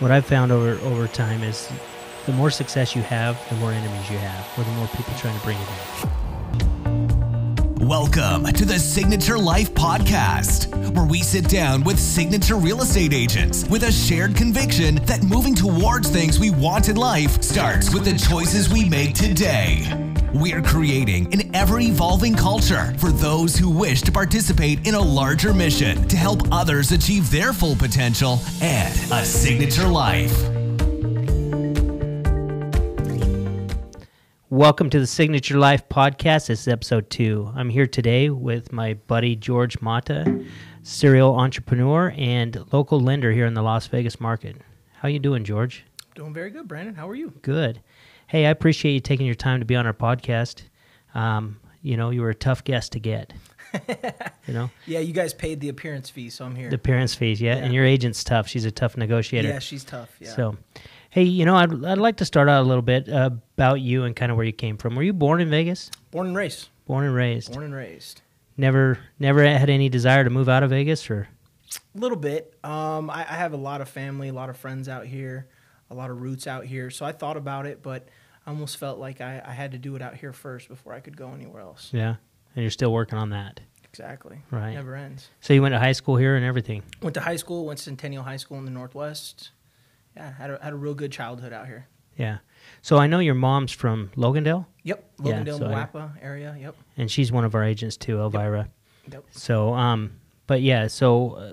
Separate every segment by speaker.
Speaker 1: what I've found over over time is the more success you have, the more enemies you have, or the more people trying to bring you down.
Speaker 2: Welcome to the Signature Life Podcast, where we sit down with signature real estate agents with a shared conviction that moving towards things we want in life starts with the choices we make today. We're creating an ever evolving culture for those who wish to participate in a larger mission to help others achieve their full potential and a signature life.
Speaker 1: Welcome to the Signature Life Podcast. This is episode two. I'm here today with my buddy George Mata, serial entrepreneur and local lender here in the Las Vegas market. How you doing, George?
Speaker 3: Doing very good, Brandon. How are you?
Speaker 1: Good. Hey, I appreciate you taking your time to be on our podcast. Um, you know, you were a tough guest to get. you know,
Speaker 3: Yeah, you guys paid the appearance fee, so I'm here.
Speaker 1: the parents' fees, yeah?
Speaker 3: Yeah.
Speaker 1: And your agent's tough. She's a tough negotiator.
Speaker 3: yeah, she's tough. Yeah.
Speaker 1: So, hey, you know, I'd, I'd like to start out a little bit uh, about you and kind of where you came from. Were you born in Vegas?
Speaker 3: born and raised.
Speaker 1: Born and raised.
Speaker 3: Born and raised.
Speaker 1: Never, never had any desire to move out of Vegas, or
Speaker 3: A little bit. Um, I, I have a lot of family, a lot of friends out here, a lot of roots out here. So I thought about it, but I almost felt like I, I had to do it out here first before I could go anywhere else.
Speaker 1: yeah, and you're still working on that,
Speaker 3: Exactly.
Speaker 1: right?
Speaker 3: Never ends.
Speaker 1: So you went to high school here and everything.
Speaker 3: Went to high school. Went to Centennial High School in the Northwest. Yeah, had a, had a real good childhood out here.
Speaker 1: Yeah. So I know your mom's from Logandale,
Speaker 3: Yep.
Speaker 1: Yeah,
Speaker 3: Logandale,
Speaker 1: so I-
Speaker 3: Moapa area. Yep.
Speaker 1: and she's one of our agents too, Elvira.
Speaker 3: Yep.
Speaker 1: So, um, but yeah, so uh,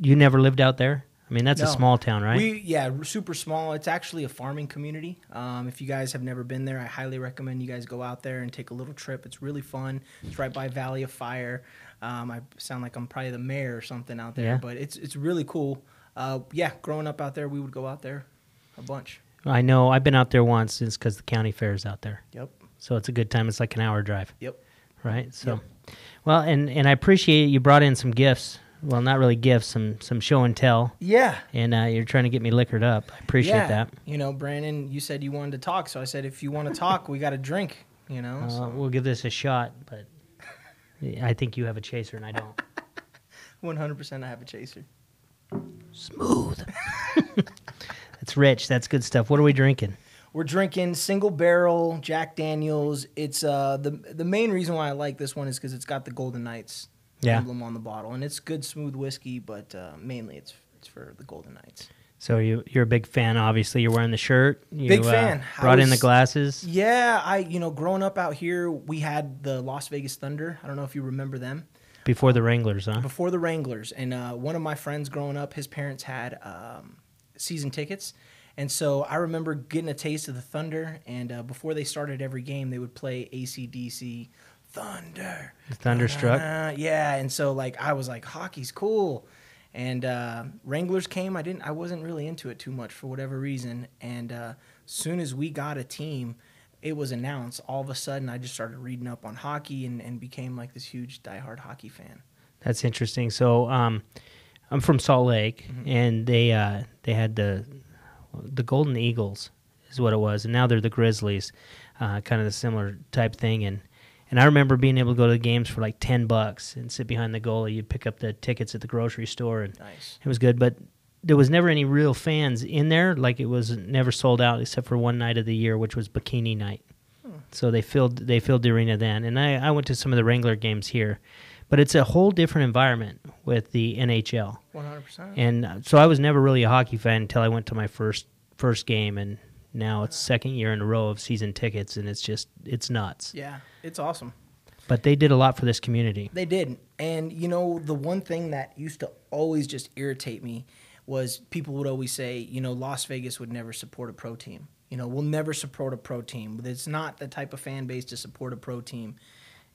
Speaker 1: you never lived out there. I mean, that's a small town, right?
Speaker 3: We yeah, super small. It's actually a farming community. Um, if you guys have never been there, I highly recommend you guys go out there and take a little trip. It's really fun. It's right by Valley of Fire. Um, I sound like I'm probably the mayor or something out there,
Speaker 1: Yeah.
Speaker 3: but it's it's really cool. Uh, yeah, growing up out there, we would go out there a bunch.
Speaker 1: I know. I've been out there once. It's because the county fair is out there,
Speaker 3: Yep.
Speaker 1: so it's a good time. It's like an hour drive.
Speaker 3: Yep.
Speaker 1: right? So, well, and and I appreciate you brought in some gifts. Well, not really gifts, some some show and tell,
Speaker 3: Yeah.
Speaker 1: and uh, you're trying to get me liquored up. I appreciate
Speaker 3: yeah.
Speaker 1: that.
Speaker 3: You know, Brandon, you said you wanted to talk, so I said if you want to talk, we got a drink. You know.
Speaker 1: Uh,
Speaker 3: so
Speaker 1: we'll give this a shot, but I think you have a chaser and I don't.
Speaker 3: 100% I have a chaser.
Speaker 1: Smooth. That's rich. That's good stuff. What are we drinking?
Speaker 3: We're drinking single barrel Jack Daniels. It's uh the the main reason why I like this one is because it's got the Golden Knights
Speaker 1: Yeah.
Speaker 3: emblem on the bottle, and it's good smooth whiskey, but uh, mainly it's it's for the Golden Knights.
Speaker 1: So you you're a big fan. Obviously, you're wearing the shirt. You,
Speaker 3: Big
Speaker 1: uh,
Speaker 3: fan. I
Speaker 1: brought in the glasses.
Speaker 3: Yeah, I you know growing up out here, we had the Las Vegas Thunder. I don't know if you remember them
Speaker 1: Before the Wranglers, huh?
Speaker 3: before the Wranglers, and uh, one of my friends growing up, his parents had um, season tickets. And so I remember getting a taste of the Thunder, and uh, before they started every game, they would play ACDC Thunder.
Speaker 1: Thunderstruck.
Speaker 3: Uh, yeah, and so like I was like, hockey's cool, and uh, Wranglers came. I didn't. I wasn't really into it too much for whatever reason. And uh, soon as we got a team, it was announced. All of a sudden, I just started reading up on hockey and, and became like this huge diehard hockey fan.
Speaker 1: That's interesting. So, um, I'm from Salt Lake,
Speaker 3: Mm-hmm.
Speaker 1: and they uh, they had the the Golden Eagles is what it was, and now they're the Grizzlies, uh, kind of the similar type thing. And and I remember being able to go to the games for like ten bucks and sit behind the goalie. You'd pick up the tickets at the grocery store, and
Speaker 3: Nice.
Speaker 1: it was good. But there was never any real fans in there. Like it was never sold out except for one night of the year, which was Bikini Night. So they filled they filled the arena then, and I, I went to some of the Wrangler games here, but it's a whole different environment with the NHL.
Speaker 3: One hundred percent.
Speaker 1: And uh, so I was never really a hockey fan until I went to my first first game, and now it's second year in a row of season tickets, and it's just it's nuts.
Speaker 3: Yeah, it's awesome.
Speaker 1: But they did a lot for this community.
Speaker 3: They did. And you know, the one thing that used to always just irritate me was people would always say, you know, Las Vegas would never support a pro team. You know, we'll never support a pro team. It's not the type of fan base to support a pro team.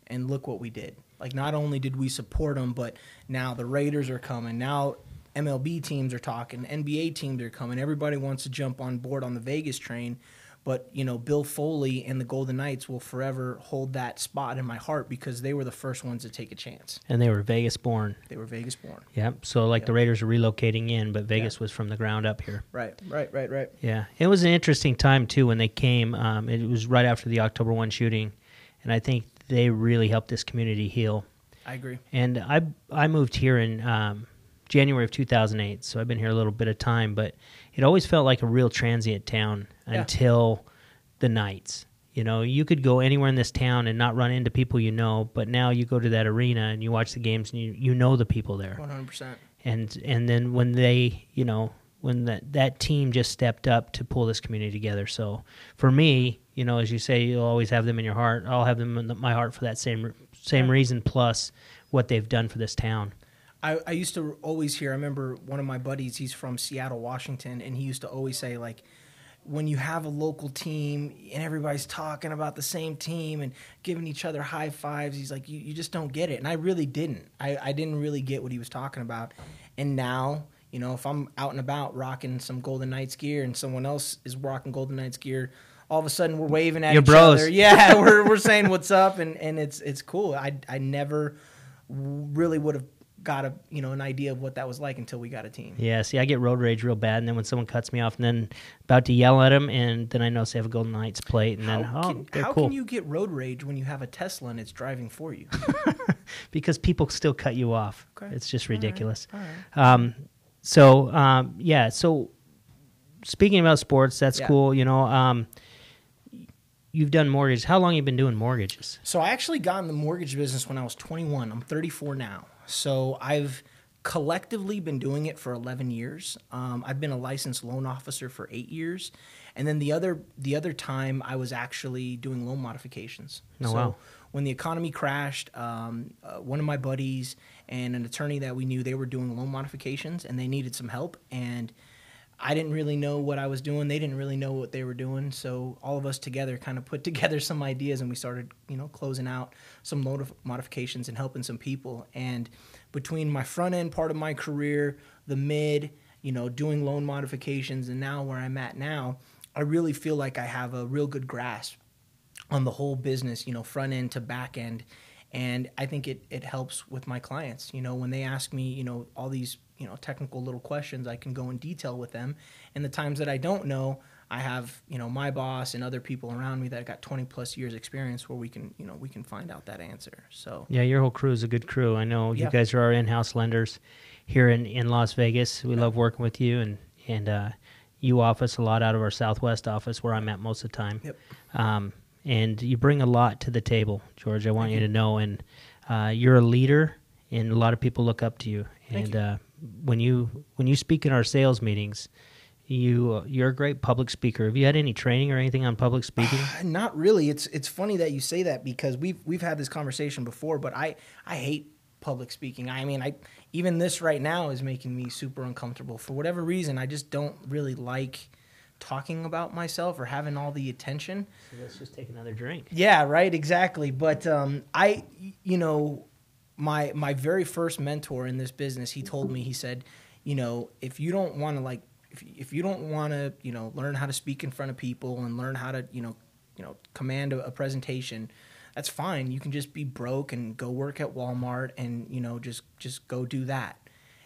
Speaker 3: And look what we did. Like not only did we support them, but now the Raiders are coming. Now MLB teams are talking, NBA teams are coming. Everybody wants to jump on board on the Vegas train. But you know, Bill Foley and the Golden Knights will forever hold that spot in my heart because they were the first ones to take a chance.
Speaker 1: And they were Vegas born.
Speaker 3: They were Vegas born.
Speaker 1: Yep. So like the Raiders are relocating in, but Vegas was from the ground up here.
Speaker 3: Right, right, right, right.
Speaker 1: Yeah, it was an interesting time too when they came. Um, it was right after the October one shooting, and I think they really helped this community heal.
Speaker 3: I agree.
Speaker 1: And I I moved here in um, January of 2008, so I've been here a little bit of time. But it always felt like a real transient town
Speaker 3: Yeah.
Speaker 1: until the Knights. You know, you could go anywhere in this town and not run into people you know, but now you go to that arena and you watch the games and you, you know the people there.
Speaker 3: One hundred percent.
Speaker 1: And and then when they, you know, when that that team just stepped up to pull this community together. So for me, you know, as you say, you'll always have them in your heart. I'll have them in my heart for that same same
Speaker 3: Yeah.
Speaker 1: reason plus what they've done for this town.
Speaker 3: I, I used to always hear. I remember one of my buddies. He's from Seattle, Washington, and he used to always say like, when you have a local team and everybody's talking about the same team and giving each other high fives, he's like, you, you just don't get it. And I really didn't. I, I didn't really get what he was talking about. And now, you know, if I'm out and about rocking some Golden Knights gear and someone else is rocking Golden Knights gear, all of a sudden we're waving at
Speaker 1: You're
Speaker 3: each
Speaker 1: bros.
Speaker 3: other. Yeah, we're, we're saying what's up, and, and it's it's cool. I I never really would have got a you know an idea of what that was like until we got a team.
Speaker 1: Yeah, see, I get road rage real bad, and then when someone cuts me off, and then about to yell at them, and then I notice they have a Golden Knights plate, and then
Speaker 3: how
Speaker 1: oh,
Speaker 3: can,
Speaker 1: they're
Speaker 3: how
Speaker 1: cool
Speaker 3: can you get road rage when you have a Tesla and it's driving for you?
Speaker 1: because people still cut you off.
Speaker 3: Okay.
Speaker 1: It's just ridiculous.
Speaker 3: all right.
Speaker 1: Um, so um, yeah, so speaking about sports, that's
Speaker 3: Yeah.
Speaker 1: cool. You know, um, you've done mortgages. How long you been doing mortgages?
Speaker 3: So I actually got in the mortgage business when I was 21. I'm 34 now. So I've collectively been doing it for 11 years. Um, I've been a licensed loan officer for eight years, and then the other the other time I was actually doing loan modifications.
Speaker 1: Oh,
Speaker 3: so
Speaker 1: wow.
Speaker 3: when the economy crashed, um, uh, one of my buddies and an attorney that we knew they were doing loan modifications, and they needed some help and. I didn't really know what I was doing. They didn't really know what they were doing. So all of us together kind of put together some ideas, and we started, you know, closing out some modifications and helping some people. And between my front end part of my career, the mid, you know, doing loan modifications, and now where I'm at now, I really feel like I have a real good grasp on the whole business, you know, front end to back end. And I think it, it helps with my clients. You know, when they ask me, you know, all these, you know, technical little questions, I can go in detail with them. And the times that I don't know, I have, you know, my boss and other people around me that got 20 plus years experience where we can, you know, we can find out that answer. So,
Speaker 1: Yeah, your whole crew is a good crew. I know you
Speaker 3: Yeah.
Speaker 1: guys are our in-house lenders here in, in Las Vegas. We love working with you, and and uh, you office a lot out of our Southwest office where I'm at most of the time.
Speaker 3: Yep.
Speaker 1: Um, and you bring a lot to the table, George. I want you to know, and uh, you're a leader, and a lot of people look up to you.
Speaker 3: Thank
Speaker 1: and
Speaker 3: you.
Speaker 1: Uh, when you when you speak in our sales meetings, you uh, you're a great public speaker. Have you had any training or anything on public speaking?
Speaker 3: Not really. It's it's funny that you say that because we've we've had this conversation before, but I I hate public speaking. I mean, I even this right now is making me super uncomfortable for whatever reason. I just don't really like talking about myself or having all the attention.
Speaker 1: So let's just take another drink.
Speaker 3: Yeah, right, exactly. But um, I, you know, my my very first mentor in this business, he told me, he said, you know, if you don't want to like, if if you don't want to, you know, learn how to speak in front of people and learn how to, you know, you know, command a, a presentation, that's fine. You can just be broke and go work at Walmart and you know just just go do that.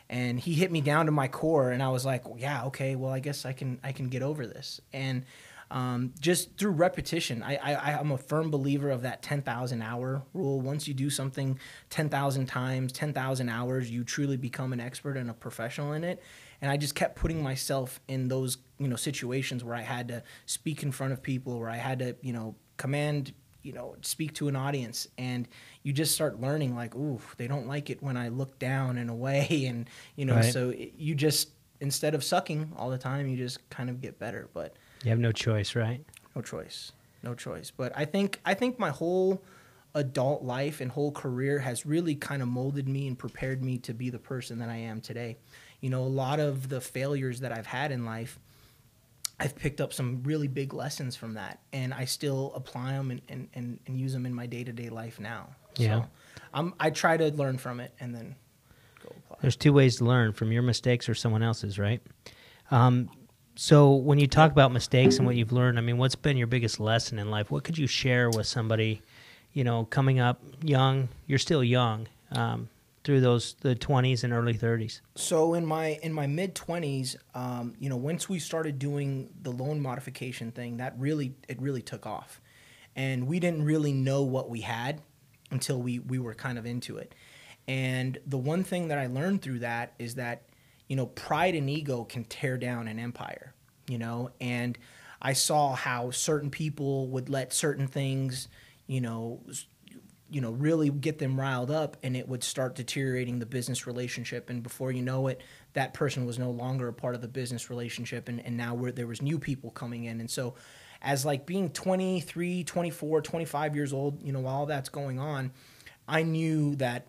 Speaker 3: And he hit me down to my core, and I was like, well, yeah, okay, well, I guess I can I can get over this. And um, just through repetition, I, I I'm a firm believer of that 10,000 hour rule. Once you do something 10,000 times, 10,000 hours, you truly become an expert and a professional in it. And I just kept putting myself in those you know situations where I had to speak in front of people, where I had to you know command you know speak to an audience and you just start learning like ooh they don't like it when i look down and away and you know
Speaker 1: Right.
Speaker 3: so it, you just instead of sucking all the time you just kind of get better but
Speaker 1: You have no choice, right?
Speaker 3: no choice no choice but i think i think my whole adult life and whole career has really kind of molded me and prepared me to be the person that i am today you know a lot of the failures that i've had in life I've picked up some really big lessons from that, and I still apply them and, and, and, and use them in my day to day life now.
Speaker 1: Yeah.
Speaker 3: So I'm, I try to learn from it and then go apply.
Speaker 1: There's two ways to learn from your mistakes or someone else's, right? Um, so when you talk about mistakes and what you've learned, I mean, what's been your biggest lesson in life? What could you share with somebody, you know, coming up young? You're still young um, through those the 20s and early 30s.
Speaker 3: So in my in my mid twenties, um, you know, once we started doing the loan modification thing, that really it really took off, and we didn't really know what we had until we we were kind of into it. And the one thing that I learned through that is that, you know, pride and ego can tear down an empire, you know, and I saw how certain people would let certain things, you know, you know, really get them riled up and it would start deteriorating the business relationship. And before you know it, that person was no longer a part of the business relationship. And, and now there was new people coming in. And so as like being 23, 24, 25 years old, you know, while all that's going on, I knew that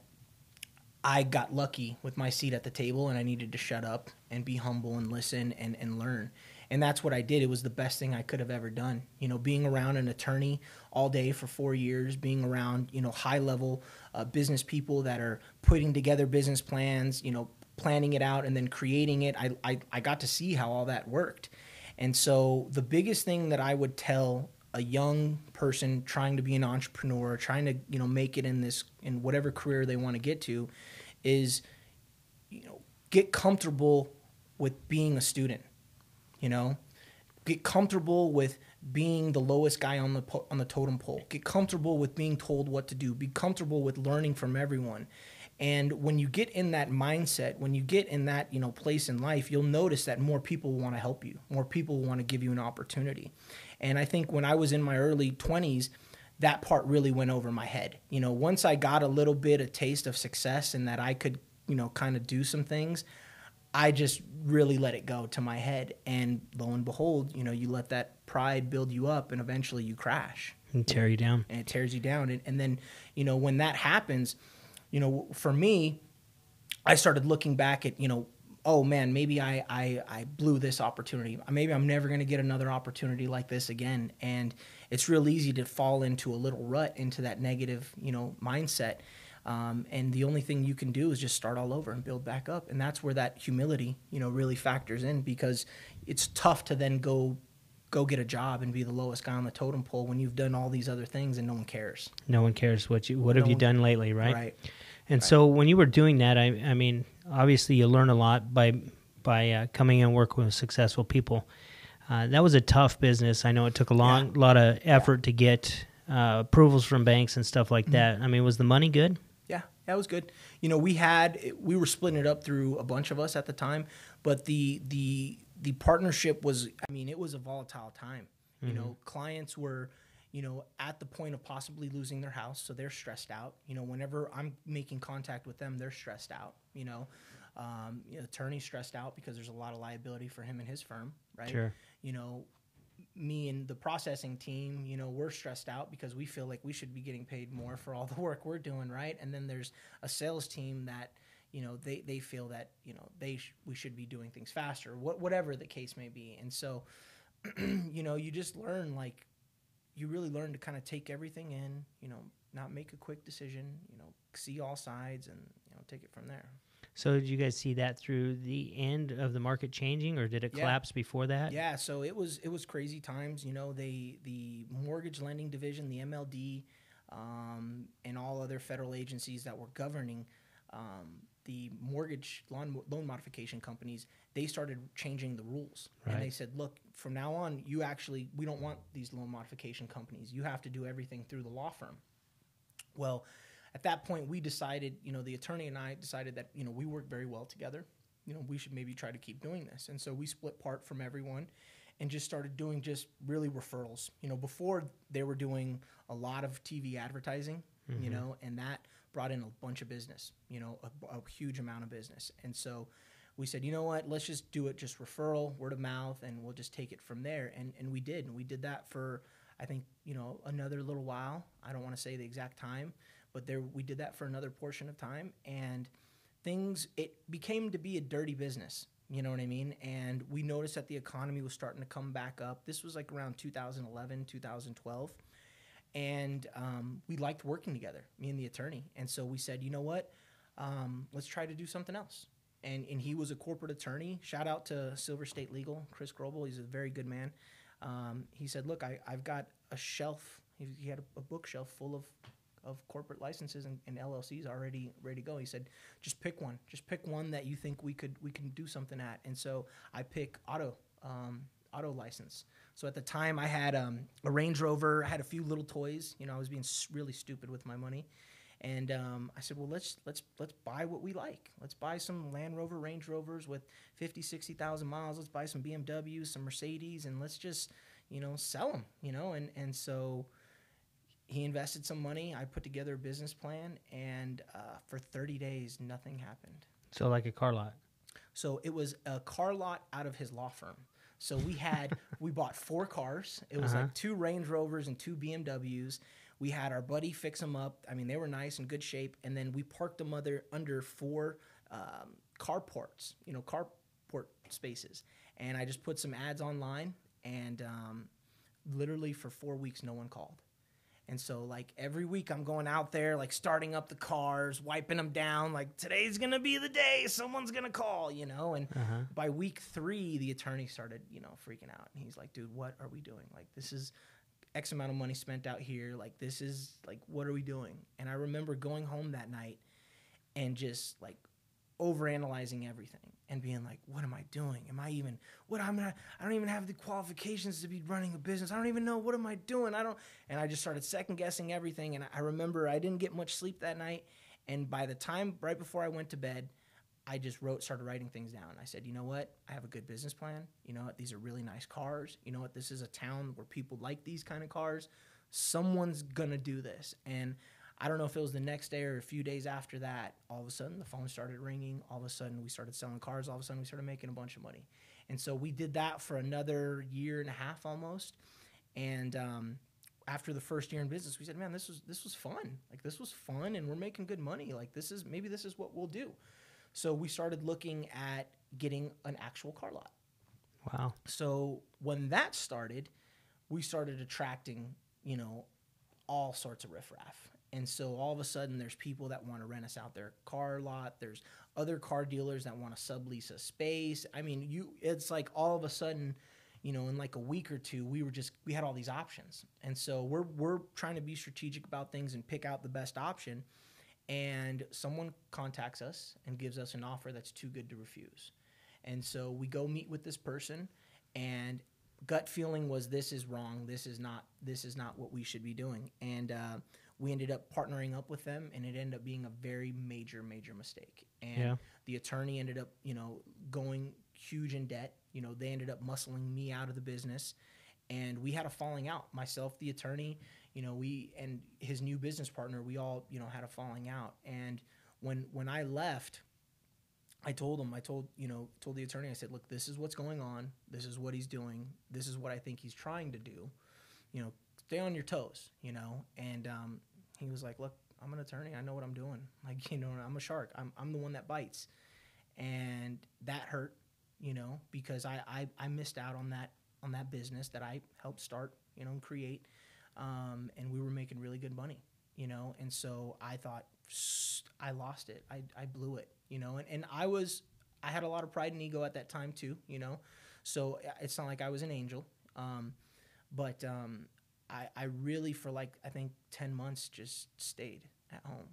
Speaker 3: I got lucky with my seat at the table and I needed to shut up and be humble and listen and, and learn. And that's what I did. It was the best thing I could have ever done. You know, being around an attorney all day for four years, being around, you know, high level uh, business people that are putting together business plans, you know, planning it out and then creating it. I, I, I got to see how all that worked. And so the biggest thing that I would tell a young person trying to be an entrepreneur, trying to you know make it in this in whatever career they want to get to, is you know get comfortable with being a student. You know, get comfortable with being the lowest guy on the on the totem pole. Get comfortable with being told what to do. Be comfortable with learning from everyone. And when you get in that mindset, when you get in that you know place in life, you'll notice that more people want to help you. More people want to give you an opportunity. And I think when I was in my early 20s, that part really went over my head. You know, once I got a little bit of taste of success and that I could, you know, kind of do some things, I just really let it go to my head. And lo and behold, you know, you let that pride build you up and eventually you crash.
Speaker 1: And tear you down.
Speaker 3: And it tears you down. And, and then, you know, when that happens, you know, for me, I started looking back at, you know, oh man, maybe I, I, I blew this opportunity. Maybe I'm never going to get another opportunity like this again. And it's real easy to fall into a little rut, into that negative, you know, mindset. Um, and the only thing you can do is just start all over and build back up. And that's where that humility, you know, really factors in because it's tough to then go go get a job and be the lowest guy on the totem pole when you've done all these other things and no one cares.
Speaker 1: No one cares what you what no have you done lately, right?
Speaker 3: Right.
Speaker 1: And right. so when you were doing that, I, I mean, obviously you learn a lot by by uh, coming and working with successful people. Uh, that was a tough business. I know it took a long yeah. lot of effort yeah. to get uh, approvals from banks and stuff like mm-hmm. that. I mean, was the money good?
Speaker 3: Yeah, that was good. You know, we had we were splitting it up through a bunch of us at the time, but the the the partnership was. I mean, it was a volatile time. Mm-hmm. You know, clients were you know, at the point of possibly losing their house, so they're stressed out. You know, whenever I'm making contact with them, they're stressed out. You know, um, you know, attorney's stressed out because there's a lot of liability for him and his firm, right?
Speaker 1: Sure.
Speaker 3: You know, me and the processing team, you know, we're stressed out because we feel like we should be getting paid more for all the work we're doing, right? And then there's a sales team that, you know, they, they feel that, you know, they sh- we should be doing things faster, what, whatever the case may be. And so, you know, you just learn like you really learn to kind of take everything in, you know, not make a quick decision, you know, see all sides and, you know, take it from there.
Speaker 1: So did you guys see that through the end of the market changing or did it yeah. collapse before that?
Speaker 3: Yeah, so it was it was crazy times, you know, they the mortgage lending division, the MLD, um, and all other federal agencies that were governing um, the mortgage loan, loan modification companies, they started changing the rules. Right. And they said, look, from now on, you actually, we don't want these loan modification companies. You have to do everything through the law firm. Well, at that point, we decided, you know, the attorney and I decided that, you know, we work very well together. You know, we should maybe try to keep doing this. And so we split part from everyone and just started doing just really referrals. You know, before they were doing a lot of TV advertising, mm-hmm. you know, and that brought in a bunch of business, you know, a, a, huge amount of business. And so we said, you know what, let's just do it just referral, word of mouth, and we'll just take it from there. And, and we did. And we did that for, I think, you know, another little while. I don't want to say the exact time, but there we did that for another portion of time. And things, it became to be a dirty business. You know what I mean? And we noticed that the economy was starting to come back up. This was like around 2011, 2012 and um, we liked working together, me and the attorney. And so we said, you know what, um, let's try to do something else. And and he was a corporate attorney. Shout out to Silver State Legal, Chris Grobel. He's a very good man. Um, he said, look, I, I've got a shelf. He, had a, a, bookshelf full of of corporate licenses and, and, LLCs already ready to go. He said, just pick one. Just pick one that you think we could we can do something at. And so I pick auto um, auto license. So at the time, I had um, a Range Rover. I had a few little toys. You know, I was being really stupid with my money, And um, I said, well, let's let's let's buy what we like. Let's buy some Land Rover, Range Rovers with 50, 60,000 miles. Let's buy some BMWs, some Mercedes, and let's just you know sell them. You know, and and so he invested some money. I put together a business plan, and uh, for 30 days, nothing happened.
Speaker 1: So like a car lot.
Speaker 3: So it was a car lot out of his law firm. So we had we bought four cars. It was
Speaker 1: Uh-huh.
Speaker 3: like two Range Rovers and two BMWs. We had our buddy fix them up. I mean, they were nice and good shape. And then we parked them under under four um, carports, you know, carport spaces. And I just put some ads online, and um, literally for four weeks, no one called. And so, like every week, I'm going out there, like starting up the cars, wiping them down. Like today's gonna be the day someone's gonna call, you know. And uh-huh. by week three, the attorney started, you know, freaking out. And he's like, "Dude, what are we doing? Like this is X amount of money spent out here. Like this is like what are we doing?" And I remember going home that night and just like overanalyzing everything and being like, "What am I doing? Am I even what I'm not? I don't even have the qualifications to be running a business. I don't even know what am I doing. I don't." And I just started second guessing everything. And I remember I didn't get much sleep that night. And by the time right before I went to bed, I just wrote, started writing things down. I said, you know what? I have a good business plan. You know what? These are really nice cars. You know what? This is a town where people like these kind of cars. Someone's gonna do this. And I don't know if it was the next day or a few days after that. All of a sudden, the phone started ringing. All of a sudden, we started selling cars. All of a sudden, we started making a bunch of money. And so we did that for another year and a half almost. And um, after the first year in business, we said, "Man, this was this was fun. Like this was fun, and we're making good money. Like this is maybe this is what we'll do." So we started looking at getting an actual car lot.
Speaker 1: Wow.
Speaker 3: So when that started, we started attracting, you know, all sorts of riffraff. And so all of a sudden, there's people that want to rent us out their car lot. There's other car dealers that want to sublease a space. I mean, you, it's like all of a sudden, you know, in like a week or two, we were just we had all these options. And so we're we're trying to be strategic about things and pick out the best option. And someone contacts us and gives us an offer that's too good to refuse. And so we go meet with this person and gut feeling was this is wrong this is not this is not what we should be doing and uh, we ended up partnering up with them and it ended up being a very major major mistake and
Speaker 1: Yeah.
Speaker 3: the attorney ended up you know going huge in debt you know they ended up muscling me out of the business and we had a falling out myself the attorney you know we and his new business partner we all you know had a falling out and when when i left I told him, I told, you know, told the attorney, I said, look, this is what's going on. This is what he's doing. This is what I think he's trying to do. You know, stay on your toes, you know? And um, he was like, look, I'm an attorney. I know what I'm doing. Like, you know, I'm a shark. I'm, I'm the one that bites. And that hurt, you know, because I, I, I missed out on that, on that business that I helped start, you know, and create. Um, and we were making really good money, you know? And so I thought, "S- I lost it. I, I blew it, you know? And, and I was, I had a lot of pride and ego at that time too, you know? So uh, it's not like I was an angel. Um, but um, I, I really, for like, I think 10 months, just stayed at home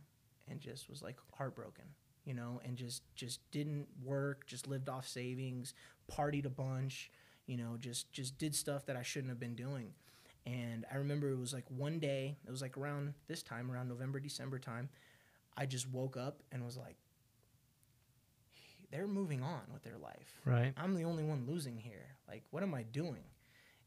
Speaker 3: and just was like heartbroken, you know, and just, just didn't work, just lived off savings, partied a bunch, you know, just, just did stuff that I shouldn't have been doing. And I remember it was like one day, it was like around this time, around November, December time, I just woke up and was like, they're moving on with their life.
Speaker 1: Right.
Speaker 3: I'm the only one losing here. Like, what am I doing?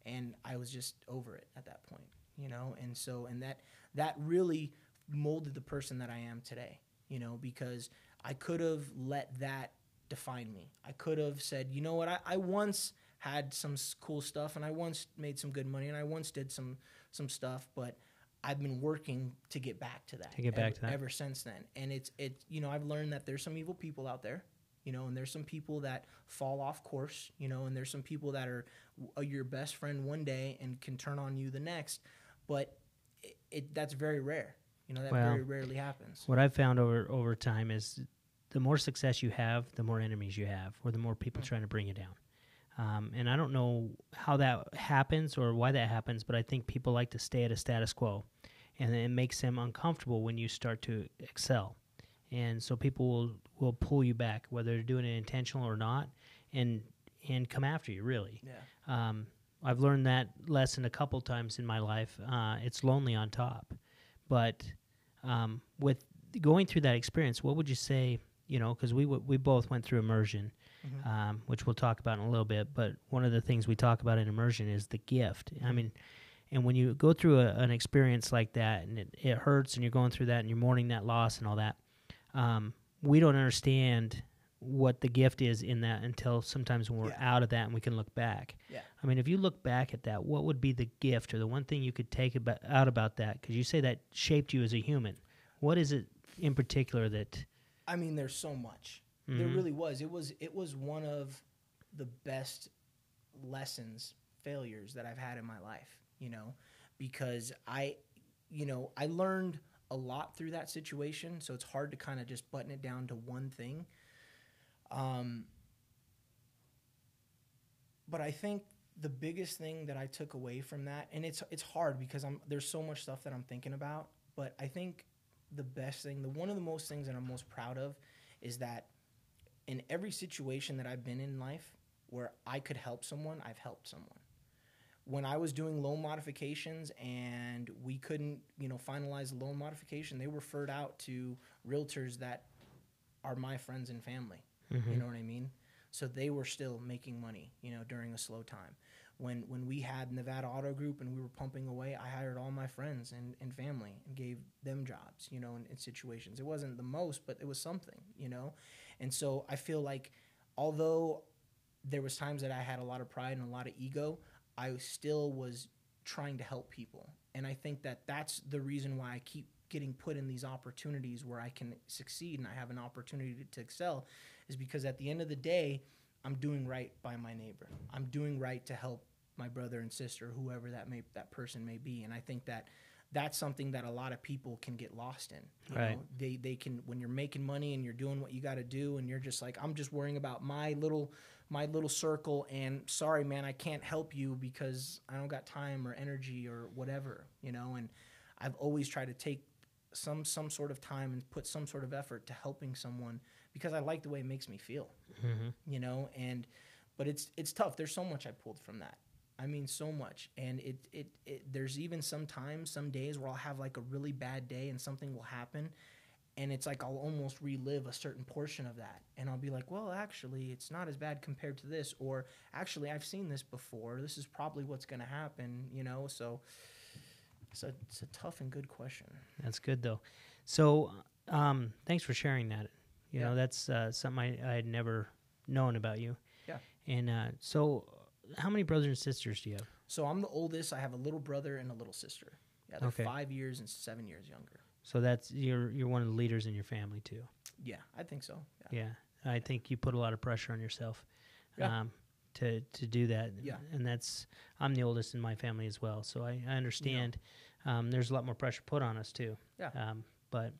Speaker 3: And I was just over it at that point, you know. And so, and that that really molded the person that I am today, you know, because I could have let that define me. I could have said, you know what, I, I once had some cool stuff, and I once made some good money, and I once did some some stuff, but I've been working to get back to that.
Speaker 1: To get back
Speaker 3: ever,
Speaker 1: to that.
Speaker 3: ever since then. And it's it you know I've learned that there's some evil people out there, you know, and there's some people that fall off course, you know, and there's some people that are w- your best friend one day and can turn on you the next, but it, it that's very rare. You know that
Speaker 1: Well,
Speaker 3: very rarely happens.
Speaker 1: What I've found over over time is the more success you have, the more enemies you have, or the more people trying to bring you down. Um, and I don't know how that happens or why that happens, but I think people like to stay at a status quo, and it makes them uncomfortable when you start to excel. And so people will, will pull you back, whether they're doing it intentional or not, and and come after you. Really,
Speaker 3: Yeah.
Speaker 1: um, I've learned that lesson a couple times in my life. Uh, it's lonely on top, but um, with going through that experience, what would you say? You know, because we w- we both went through immersion,
Speaker 3: Mm-hmm.
Speaker 1: um, which we'll talk about in a little bit. But one of the things we talk about in immersion is the gift. I mean, and when you go through a, an experience like that, and it, it hurts, and you're going through that, and you're mourning that loss and all that, um, we don't understand what the gift is in that until sometimes when we're
Speaker 3: Yeah.
Speaker 1: out of that and we can look back.
Speaker 3: Yeah.
Speaker 1: I mean, if you look back at that, what would be the gift or the one thing you could take about, out about that? Because you say that shaped you as a human. What is it in particular that?
Speaker 3: I mean, there's so much. There really was. It was it was one of the best lessons, failures that I've had in my life, you know, because I you know, I learned a lot through that situation, so it's hard to kind of just button it down to one thing. Um but I think the biggest thing that I took away from that, and it's it's hard because I'm there's so much stuff that I'm thinking about, but I think the best thing, the one of the most things that I'm most proud of, is that in every situation that I've been in life where I could help someone, I've helped someone. When I was doing loan modifications and we couldn't, you know, finalize the loan modification, they referred out to realtors that are my friends and family. You mm-hmm. know what I mean? So they were still making money, you know, during a slow time. When when we had Nevada Auto Group and we were pumping away, I hired all my friends and, and family and gave them jobs, you know, in, in situations. It wasn't the most, but it was something, you know. And so I feel like although there was times that I had a lot of pride and a lot of ego, I still was trying to help people. And I think that that's the reason why I keep getting put in these opportunities where I can succeed and I have an opportunity to, to excel is because at the end of the day, I'm doing right by my neighbor. I'm doing right to help my brother and sister, whoever that may that person may be. And I think that that's something that a lot of people can get lost in. You
Speaker 1: Right.
Speaker 3: know, they they can when you're making money and you're doing what you got to do and you're just like I'm just worrying about my little my little circle and sorry man I can't help you because I don't got time or energy or whatever you know? And I've always tried to take some some sort of time and put some sort of effort to helping someone because I like the way it makes me feel mm-hmm. you know? And but it's it's tough. There's so much I pulled from that. I mean so much. And it, it it there's even some times some days where I'll have like a really bad day and something will happen and it's like I'll almost relive a certain portion of that and I'll be like well actually it's not as bad compared to this or actually I've seen this before this is probably what's going to happen you know so it's a, it's a tough and good question
Speaker 1: That's good though. So, um, thanks for sharing that. You know, that's uh, something I, I had never known about you.
Speaker 3: yeah
Speaker 1: And uh, so, how many brothers and sisters do you have?
Speaker 3: so I'm the oldest I have a little brother and a little sister yeah they're
Speaker 1: Okay.
Speaker 3: 5 years and 7 years younger
Speaker 1: So that's you're you're one of the leaders in your family too.
Speaker 3: yeah I think so yeah,
Speaker 1: Yeah, I think you put a lot of pressure on yourself
Speaker 3: Yeah.
Speaker 1: um, to to do that.
Speaker 3: Yeah.
Speaker 1: and that's I'm the oldest in my family as well, so I, I understand. Um, there's a lot more pressure put on us too.
Speaker 3: Yeah.
Speaker 1: Um, but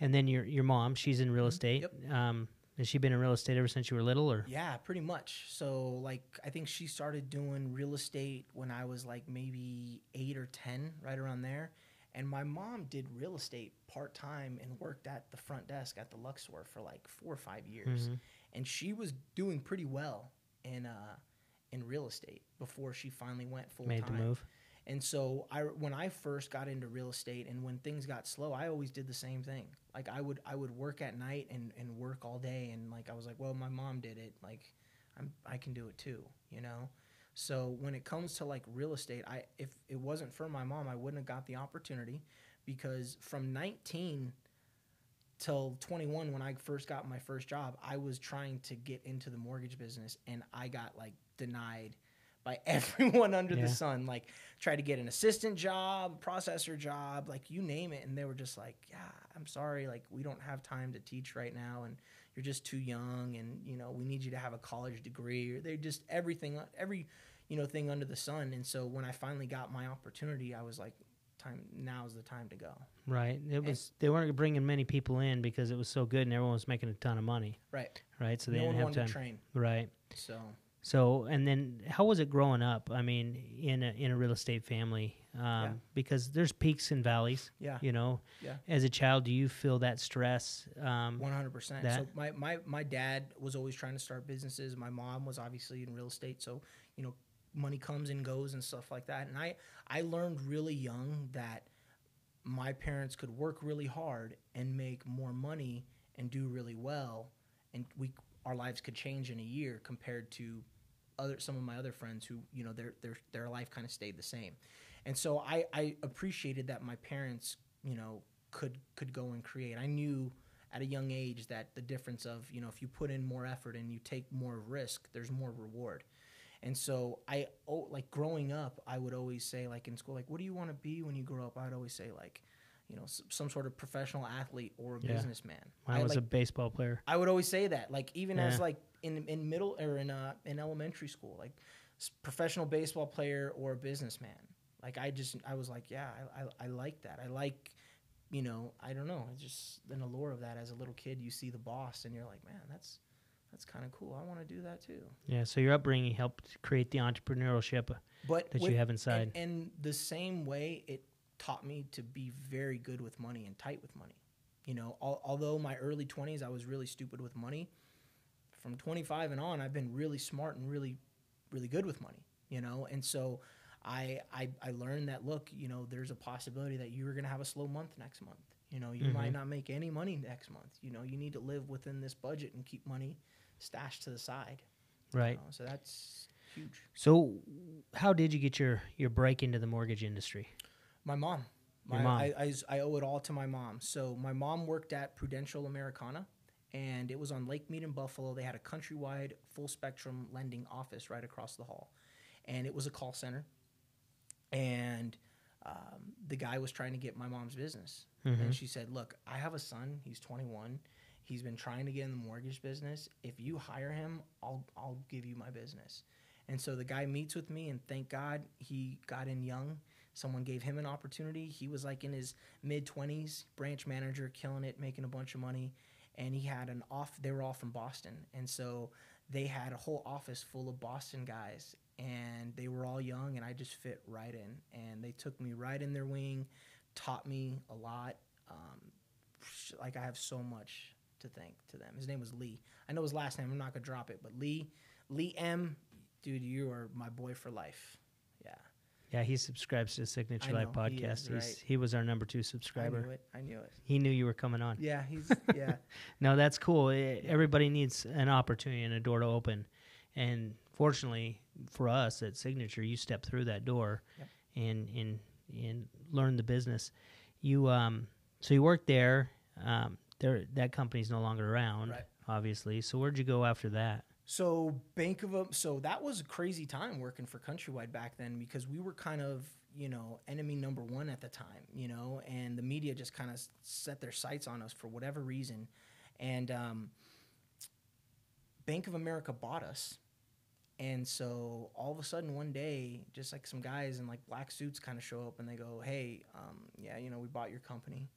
Speaker 1: and then your your mom, she's in real estate.
Speaker 3: Mm-hmm. Yep.
Speaker 1: Um, has she been in real estate ever since you were little, or
Speaker 3: Yeah, pretty much. So like I think she started doing real estate when I was like maybe 8 or 10, right around there. And my mom did real estate part-time and worked at the front desk at the Luxor for like 4 or 5 years. And she was doing pretty well in uh in real estate before she finally went full time.
Speaker 1: Made the move?
Speaker 3: And so I when I first got into real estate and when things got slow, I always did the same thing. Like I would I would work at night and, and work all day and like I was like, well, my mom did it. Like I'm I can do it too, you know? So when it comes to like real estate, I if it wasn't for my mom, I wouldn't have got the opportunity because from 19 till 21 when I first got my first job, I was trying to get into the mortgage business and I got like denied by everyone under
Speaker 1: Yeah.
Speaker 3: the sun. Like tried to get an assistant job, processor job, like you name it and they were just like, "Yeah, I'm sorry, like we don't have time to teach right now and you're just too young and you know, we need you to have a college degree." Or they just everything every you know thing under the sun. And so when I finally got my opportunity, I was like, "Time now's the time to go."
Speaker 1: right? It was they weren't bringing many people in because it was so good and everyone was making a ton of money,
Speaker 3: Right.
Speaker 1: right? So they
Speaker 3: No
Speaker 1: didn't have time.
Speaker 3: to train.
Speaker 1: Right.
Speaker 3: So
Speaker 1: So and then how was it growing up? I mean, in a in a real estate family, um,
Speaker 3: Yeah.
Speaker 1: because there's peaks and valleys.
Speaker 3: Yeah.
Speaker 1: You know.
Speaker 3: Yeah.
Speaker 1: As a child, do you feel that stress? Um,
Speaker 3: One hundred percent. So my, my my dad was always trying to start businesses. My mom was obviously in real estate, so you know, money comes and goes and stuff like that. And I I learned really young that my parents could work really hard and make more money and do really well, and we our lives could change in a year compared to other some of my other friends who you know their their their life kind of stayed the same, and so I I appreciated that my parents you know could could go and create. I knew at a young age that the difference of you know if you put in more effort and you take more risk, there's more reward. And so I oh, like growing up, I would always say like in school, like what do you want to be when you grow up? I'd always say like, you know, some sort of professional athlete or a
Speaker 1: Yeah.
Speaker 3: businessman.
Speaker 1: Mine
Speaker 3: I,
Speaker 1: was a baseball player.
Speaker 3: I would always say that, like even as like in in middle or in uh in elementary school, like s- professional baseball player or a businessman. Like I just I was like, yeah, I I, I like that. I like, you know, I don't know, it's just an allure of that. As a little kid, you see the boss, and you're like, man, that's that's kind of cool. I want to do that too.
Speaker 1: Yeah, so your upbringing helped create the entrepreneurship.
Speaker 3: But
Speaker 1: That you have inside.
Speaker 3: and, and the same way it taught me to be very good with money and tight with money. You know, al- although my early twenties I was really stupid with money. From twenty five and on, I've been really smart and really, really good with money. You know, and so I I, I learned that look, you know, there's a possibility that you're gonna have a slow month next month. You know, you might
Speaker 1: Mhm.
Speaker 3: not make any money next month. You know, you need to live within this budget and keep money stashed to the side.
Speaker 1: Right.
Speaker 3: know, so that's huge.
Speaker 1: So, how did you get your, your break into the mortgage industry?
Speaker 3: My mom.
Speaker 1: Your mom.
Speaker 3: I, I, I owe it all to my mom. So my mom worked at Prudential Americana, and it was on Lake Mead in Buffalo. They had a countrywide, full spectrum lending office right across the hall, and it was a call center. And um, the guy was trying to get my mom's business,
Speaker 1: Mhm.
Speaker 3: and she said, "Look, I have a son. He's 21. He's been trying to get in the mortgage business. If you hire him, I'll I'll give you my business." And so the guy meets with me, and thank God he got in young. Someone gave him an opportunity. He was like in his mid 20s, branch manager, killing it, making a bunch of money. And he had an off, they were all from Boston. And so they had a whole office full of Boston guys. And they were all young, and I just fit right in. And they took me right in their wing, taught me a lot. Um, like I have so much to thank to them. His name was Lee. I know his last name. I'm not gonna drop it, but Lee, Lee M. Dude, you are my boy for life. Yeah,
Speaker 1: Yeah, he subscribes to the Signature Life
Speaker 3: know, he
Speaker 1: podcast.
Speaker 3: is,
Speaker 1: He's. He was our number two subscriber.
Speaker 3: I knew it. I knew it.
Speaker 1: He knew you were coming on.
Speaker 3: Yeah, he's yeah.
Speaker 1: No, that's cool. Eh, Everybody needs an opportunity and a door to open. And fortunately for us at Signature, you step through that door
Speaker 3: Yep.
Speaker 1: and and and learn the business. You um so you worked there. Um, there that company's no longer around,
Speaker 3: Right.
Speaker 1: obviously. So where'd you go after that?
Speaker 3: So Bank of so that was a crazy time working for Countrywide back then because we were kind of you know enemy number one at the time, you know, and the media just kind of set their sights on us for whatever reason, and um, Bank of America bought us, and so all of a sudden one day, just like some guys in like black suits kind of show up and they go, "Hey, um, yeah, you know, we bought your company.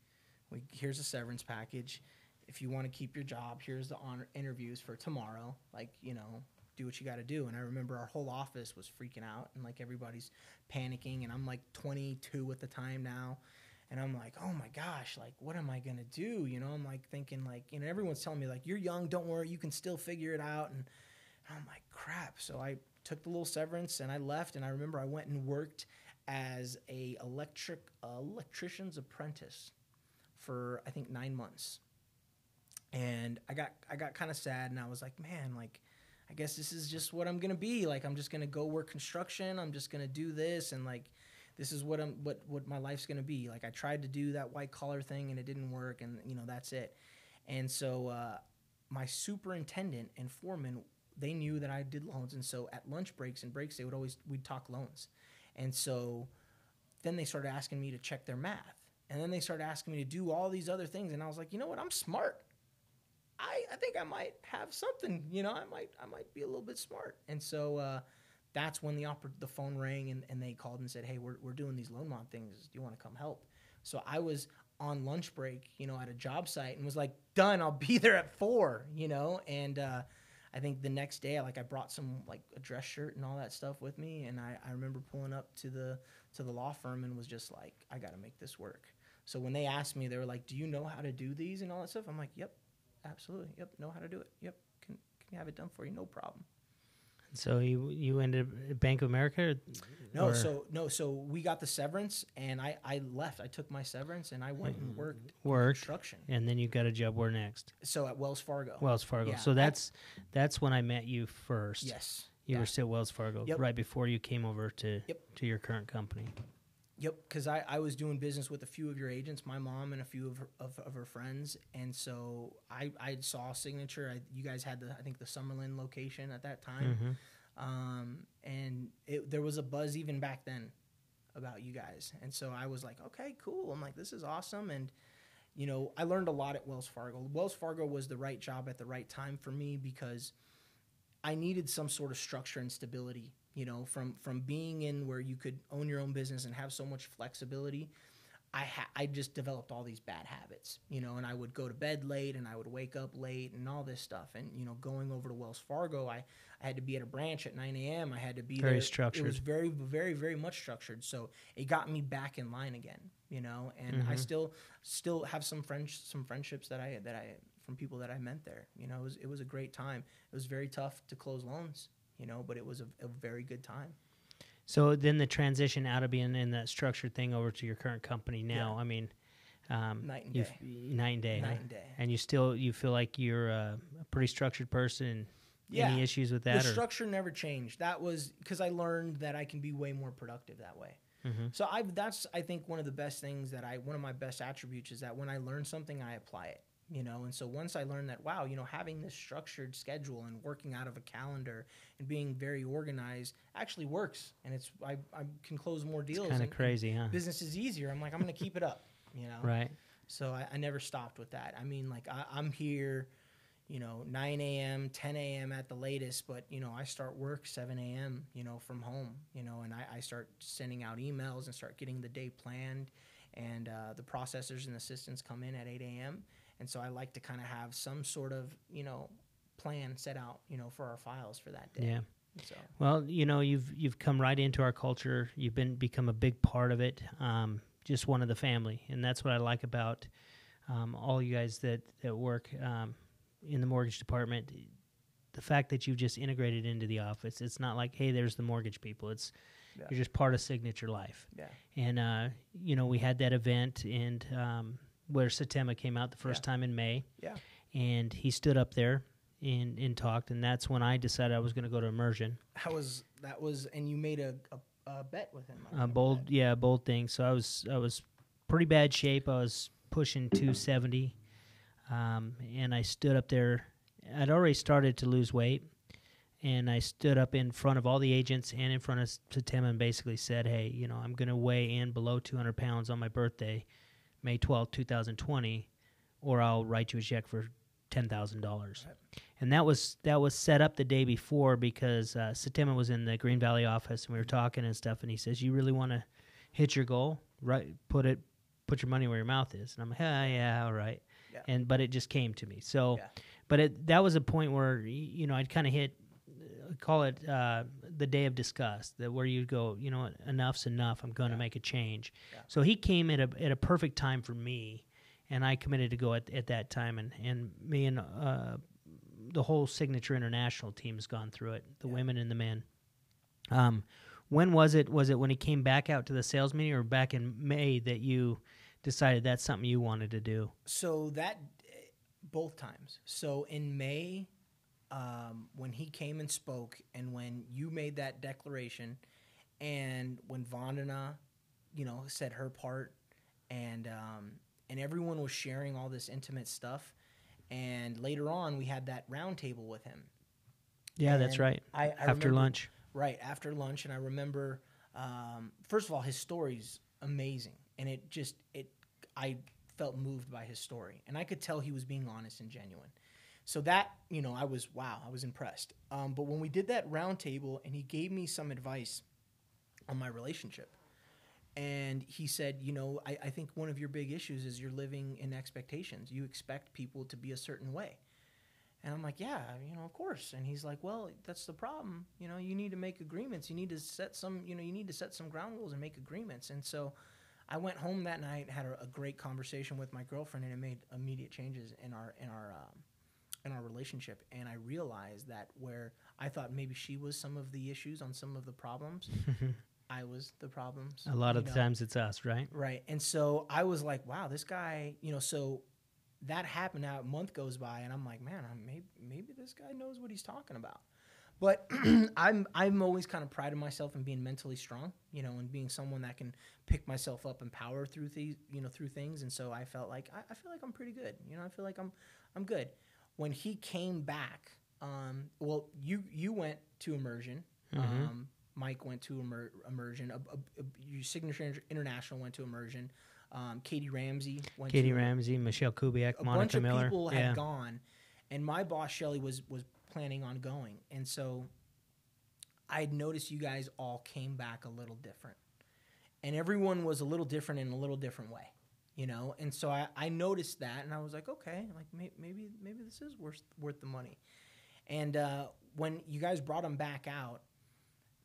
Speaker 3: We here's a severance package. If you want to keep your job, here's the honor interviews for tomorrow. Like, you know, do what you got to do." And I remember our whole office was freaking out and like everybody's panicking, and I'm like 22 at the time now. And I'm like, oh my gosh, like, what am I gonna do? You know, I'm like thinking, like, you know, everyone's telling me, like, you're young, don't worry, you can still figure it out. And and I'm like, crap. So I took the little severance and I left. And I remember I went and worked as a electric electrician's apprentice for I think nine months. And I got I got kind of sad and I was like, man, like I guess this is just what I'm gonna be. Like I'm just gonna go work construction. I'm just gonna do this and like this is what I'm what what my life's gonna be. Like I tried to do that white collar thing and it didn't work and you know that's it. And so uh, my superintendent and foreman they knew that I did loans and so at lunch breaks and breaks they would always we'd talk loans. And so then they started asking me to check their math. And then they started asking me to do all these other things and I was like, "You know what? I'm smart. I, I think I might have something, you know, I might I might be a little bit smart. And so uh, that's when the oper- the phone rang and, and they called and said, Hey, we're, we're doing these loan mod things. Do you want to come help? So I was on lunch break, you know, at a job site and was like, done, I'll be there at four, you know? And uh, I think the next day, like I brought some like a dress shirt and all that stuff with me. And I, I remember pulling up to the, to the law firm and was just like, I got to make this work. So when they asked me, they were like, do you know how to do these and all that stuff? I'm like, yep, absolutely. Yep. Know how to do it. Yep. Can, can have it done for you. No problem.
Speaker 1: So you you ended up at Bank of America.
Speaker 3: No, so no, so we got the severance, and I I left. I took my severance, and I went and mm-hmm. worked in
Speaker 1: worked,
Speaker 3: construction.
Speaker 1: and then you got a job where next?
Speaker 3: So at Wells Fargo.
Speaker 1: Wells Fargo.
Speaker 3: Yeah,
Speaker 1: so
Speaker 3: I-
Speaker 1: that's that's when I met you first.
Speaker 3: yes.
Speaker 1: You
Speaker 3: yeah.
Speaker 1: were still at Wells Fargo
Speaker 3: Yep.
Speaker 1: right before you came over to
Speaker 3: Yep.
Speaker 1: to your current company.
Speaker 3: Yep, because I, I was doing business with a few of your agents, my mom and a few of her, of, of her friends, and so I, I saw Signature. I, you guys had the I think the Summerlin location at that time,
Speaker 1: Mm-hmm.
Speaker 3: um, and it, there was a buzz even back then about you guys, and so I was like, okay, cool. I'm like, this is awesome, and you know, I learned a lot at Wells Fargo. Wells Fargo was the right job at the right time for me because I needed some sort of structure and stability. You know, from from being in where you could own your own business and have so much flexibility, I ha- I just developed all these bad habits. You know, and I would go to bed late and I would wake up late and all this stuff. And you know, going over to Wells Fargo, I I had to be at a branch at 9 a.m. I had to be
Speaker 1: Very
Speaker 3: there.
Speaker 1: structured.
Speaker 3: It was very very very much structured. So it got me back in line again. You know, and
Speaker 1: Mm-hmm.
Speaker 3: I still still have some friends some friendships that I that I from people that I met there. You know, it was it was a great time. It was very tough to close loans. You know, but it was a, a very good time.
Speaker 1: So then the transition out of being in that structured thing over to your current company now.
Speaker 3: Yeah.
Speaker 1: I mean, um,
Speaker 3: Night and day.
Speaker 1: Night and day.
Speaker 3: Night
Speaker 1: huh?
Speaker 3: and day.
Speaker 1: And you still you feel like you're a, a pretty structured person.
Speaker 3: Yeah.
Speaker 1: Any issues with that?
Speaker 3: the
Speaker 1: or?
Speaker 3: structure never changed. That was because I learned that I can be way more productive that way.
Speaker 1: Mm-hmm.
Speaker 3: So I that's I think one of the best things that I one of my best attributes is that when I learn something I apply it. You know, and so once I learned that, wow, you know, having this structured schedule and working out of a calendar and being very organized actually works, and it's I, I can close more deals.
Speaker 1: kinda crazy, huh?
Speaker 3: Business is easier. I'm like, I'm going to keep it up. You know,
Speaker 1: Right.
Speaker 3: So I, I never stopped with that. I mean, like I, I'm here, you know, 9 a.m., 10 a.m. at the latest, but you know, I start work 7 a.m. You know, from home. You know, and I, I start sending out emails and start getting the day planned, and uh, the processors and assistants come in at 8 a.m. And so I like to kind of have some sort of you know plan set out, you know, for our files for that day.
Speaker 1: Yeah.
Speaker 3: So
Speaker 1: Well, you know, you've you've come right into our culture. You've been become a big part of it. Um, just one of the family, and that's what I like about um, all you guys that that work um, in the mortgage department. The fact that you've just integrated into the office. It's not like, hey, there's the mortgage people. It's
Speaker 3: Yeah.
Speaker 1: you're just part of Signature Life.
Speaker 3: yeah.
Speaker 1: And uh, you know, we had that event and um, where Setema came out the first
Speaker 3: Yeah.
Speaker 1: time in May
Speaker 3: Yeah.
Speaker 1: and he stood up there and, and talked and that's when i decided i was going to go to immersion
Speaker 3: That was that was, and you made a, a, a bet with him.
Speaker 1: A bold
Speaker 3: that.
Speaker 1: yeah bold thing so i was i was pretty bad shape i was pushing 270 um, and i stood up there i'd already started to lose weight and i stood up in front of all the agents and in front of Setema and basically said hey you know i'm going to weigh in below 200 pounds on my birthday may 12 2020 or i'll write you a check for $10000 and that was that was set up the day before because uh, Setema was in the Green Valley office and we were talking and stuff, and he says, "You really want to hit your goal? Right? Put it, put your money where your mouth is." And I'm like, "Ah, yeah, all right."
Speaker 3: Yeah.
Speaker 1: And but it just came to me. So,
Speaker 3: Yeah.
Speaker 1: but it, that was a point where you know I'd kind of hit, call it uh, the day of disgust, that where you go, you know, enough's enough. I'm going to
Speaker 3: Yeah.
Speaker 1: make a change.
Speaker 3: Yeah.
Speaker 1: So he came at a at a perfect time for me, and I committed to go at, at that time, and and me and uh, the whole Signature International team's gone through it, the
Speaker 3: Yeah.
Speaker 1: women and the men. Um, when was it? Was it when he came back out to the sales meeting, or back in May that you decided that's something you wanted to do?
Speaker 3: So that both times. So in May, um, when he came and spoke, and when you made that declaration, and when Vandana, you know, said her part, and um, and everyone was sharing all this intimate stuff, and later on we had that roundtable with him.
Speaker 1: Yeah, that's right.
Speaker 3: I, I
Speaker 1: After
Speaker 3: remember-
Speaker 1: lunch.
Speaker 3: Right after lunch, and I remember, um, first of all, his story's amazing, and it just it I felt moved by his story, and I could tell he was being honest and genuine. So that you know, I was wow, I was impressed. Um, but when we did that roundtable, and he gave me some advice on my relationship. And he said, you know, I, I think one of your big issues is you're living in expectations. You expect people to be a certain way. And I'm like, yeah, you know, of course. And he's like, well, that's the problem. You know, you need to make agreements. You need to set some, you know, you need to set some ground rules and make agreements. And so I went home that night, had a, a great conversation with my girlfriend, and it made immediate changes in our in our um, in our relationship. And I realized that where I thought maybe she was some of the issues on some of the problems, I was the problems.
Speaker 1: A lot of the
Speaker 3: know?
Speaker 1: times it's us, right?
Speaker 3: Right. And so I was like, wow, this guy, you know, so that happened now a month goes by and I'm like, man, I'm, maybe maybe this guy knows what he's talking about. But I'm I'm always kind of prided myself in being mentally strong, you know, and being someone that can pick myself up and power through these, you know, through things. And so I felt like I, I feel like I'm pretty good. You know, I feel like I'm I'm good. When he came back, um, well, you you went to immersion. Um, Mike went to immer- immersion. A, a, a, your signature international went to immersion. Um, Katie Ramsey went.
Speaker 1: Katie
Speaker 3: to,
Speaker 1: Ramsey, Michelle Kubiak,
Speaker 3: a
Speaker 1: Monica
Speaker 3: bunch of
Speaker 1: Miller.
Speaker 3: people
Speaker 1: yeah.
Speaker 3: had gone, and my boss Shelly was was planning on going, and so I had noticed you guys all came back a little different, and everyone was a little different in a little different way, you know. And so I, I noticed that, and I was like, okay, like may, maybe maybe this is worth worth the money. And uh, when you guys brought them back out,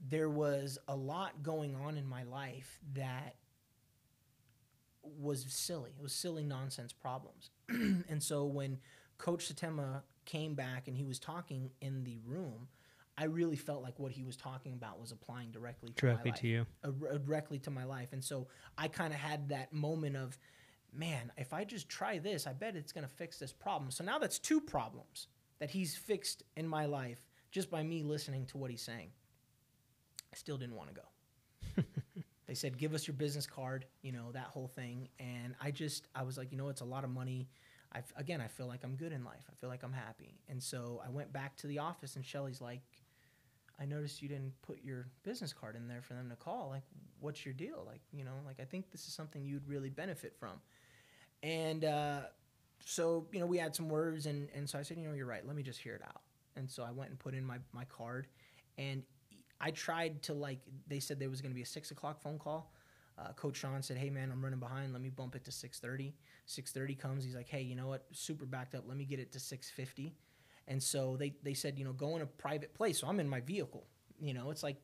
Speaker 3: there was a lot going on in my life that was silly. It was silly nonsense problems. and so when Coach Setema came back and he was talking in the room, I really felt like what he was talking about was applying directly to
Speaker 1: Directly
Speaker 3: my life,
Speaker 1: to you.
Speaker 3: uh, directly to my life. And so I kind of had that moment of, man, if I just try this, I bet it's going to fix this problem. So now that's two problems that he's fixed in my life just by me listening to what he's saying. I still didn't want to go. they said, give us your business card, you know, that whole thing. And I just, I was like, you know, it's a lot of money. I, again, I feel like I'm good in life. I feel like I'm happy. And so I went back to the office and Shelly's like, I noticed you didn't put your business card in there for them to call. Like, what's your deal? Like, you know, like I think this is something you'd really benefit from. And uh, so, you know, we had some words, and, and so I said, you know, you're right. Let me just hear it out. And so I went and put in my, my card, and I tried to like. They said there was going to be a six o'clock phone call. Uh, Coach Sean said, "Hey man, I'm running behind. Let me bump it to 6:30." 6:30 comes. He's like, "Hey, you know what? Super backed up. Let me get it to 6:50." And so they they said, you know, go in a private place. So I'm in my vehicle. You know, it's like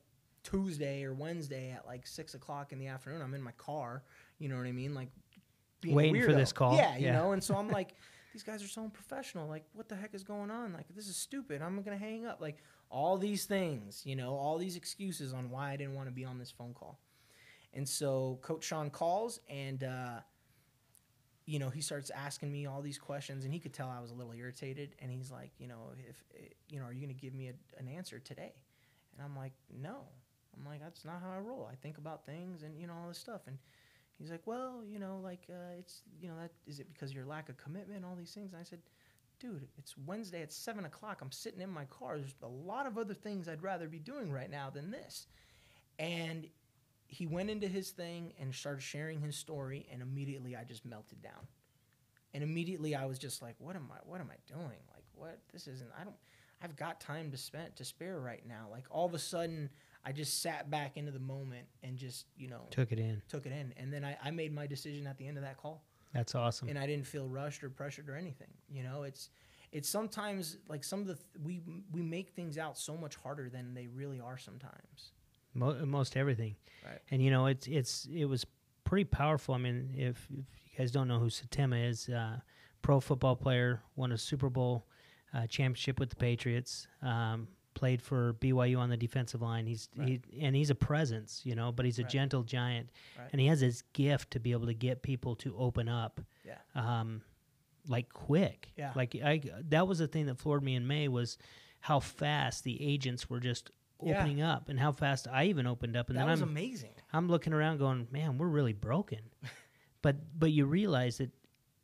Speaker 3: Tuesday or Wednesday at like six o'clock in the afternoon. I'm in my car. You know what I mean? Like being
Speaker 1: Waiting for this call.
Speaker 3: Yeah, you
Speaker 1: Yeah.
Speaker 3: know. And so I'm like, these guys are so unprofessional. Like, what the heck is going on? Like, this is stupid. I'm gonna hang up. Like all these things. You know, all these excuses on why I didn't want to be on this phone call. And so Coach Sean calls and. uh you know, he starts asking me all these questions, and he could tell I was a little irritated. And he's like, you know, if you know, are you going to give me a, an answer today? And I'm like, no. I'm like, that's not how I roll. I think about things and you know all this stuff. And he's like, well, you know, like uh, it's you know that is it because your lack of commitment, all these things. And I said, dude, it's Wednesday at seven o'clock. I'm sitting in my car. There's a lot of other things I'd rather be doing right now than this. And he went into his thing and started sharing his story, and immediately I just melted down. And immediately I was just like, "What am I? What am I doing? Like, what? This isn't. I don't. I've got time to spend to spare right now. Like, all of a sudden, I just sat back into the moment and just, you know,
Speaker 1: Took it in.
Speaker 3: took it in. And then I, I made my decision at the end of that call
Speaker 1: That's awesome.
Speaker 3: and I didn't feel rushed or pressured or anything. You know, it's it's sometimes like some of the th- we we make things out so much harder than they really are sometimes.
Speaker 1: Mo- most everything.
Speaker 3: Right.
Speaker 1: And you know, it's it's it was pretty powerful. I mean, if, if you guys don't know who Setema is, uh, pro football player, won a Super Bowl uh, championship with the Patriots. Um, played for BYU on the defensive line. He's he, and he's a presence, you know, but he's a
Speaker 3: Right.
Speaker 1: gentle giant,
Speaker 3: Right.
Speaker 1: and he has this gift to be able to get people to open up.
Speaker 3: Yeah.
Speaker 1: um, like quick.
Speaker 3: Yeah.
Speaker 1: Like I, that was the thing that floored me in May was how fast the agents were just
Speaker 3: Yeah.
Speaker 1: opening up, and how fast I even opened up. And
Speaker 3: that
Speaker 1: then
Speaker 3: was
Speaker 1: I'm
Speaker 3: amazing.
Speaker 1: I'm looking around, going, man, we're really broken. but but you realize that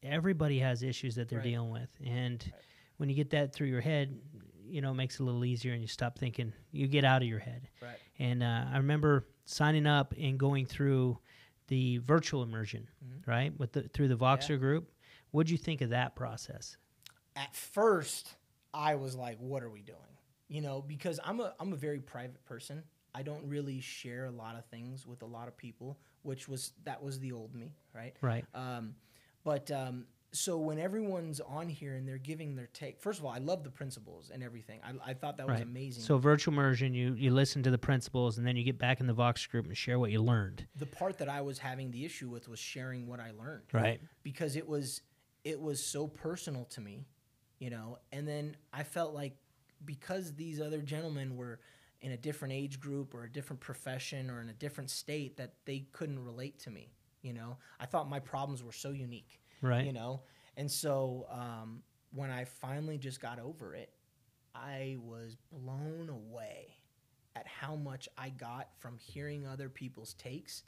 Speaker 1: everybody has issues that they're
Speaker 3: Right.
Speaker 1: dealing with, and when you get that through your head, you know, it makes it a little easier, and you stop thinking. You get out of your head.
Speaker 3: Right.
Speaker 1: And uh, I remember signing up and going through the virtual immersion, right, with the through the Voxer
Speaker 3: Mm-hmm. Yeah.
Speaker 1: group. What'd you think of that process?
Speaker 3: At first, I was like, "What are we doing?" You know, because I'm a I'm a very private person. I don't really share a lot of things with a lot of people, which was that was the old me, right?
Speaker 1: Right.
Speaker 3: Um, but um, so when everyone's on here and they're giving their take, first of all, I love the principles and everything. I, I thought that was amazing.
Speaker 1: So virtual immersion, you you listen to the principles, and then you get back in the Vox group and share what you learned.
Speaker 3: the part that I was having the issue with was sharing what I learned.
Speaker 1: Right.
Speaker 3: Because it was it was so personal to me, you know, and then I felt like because these other gentlemen were in a different age group or a different profession or in a different state that they couldn't relate to me. You know, I thought my problems were so unique.
Speaker 1: Right.
Speaker 3: You know, and so um, when I finally just got over it, I was blown away at how much I got from hearing other people's takes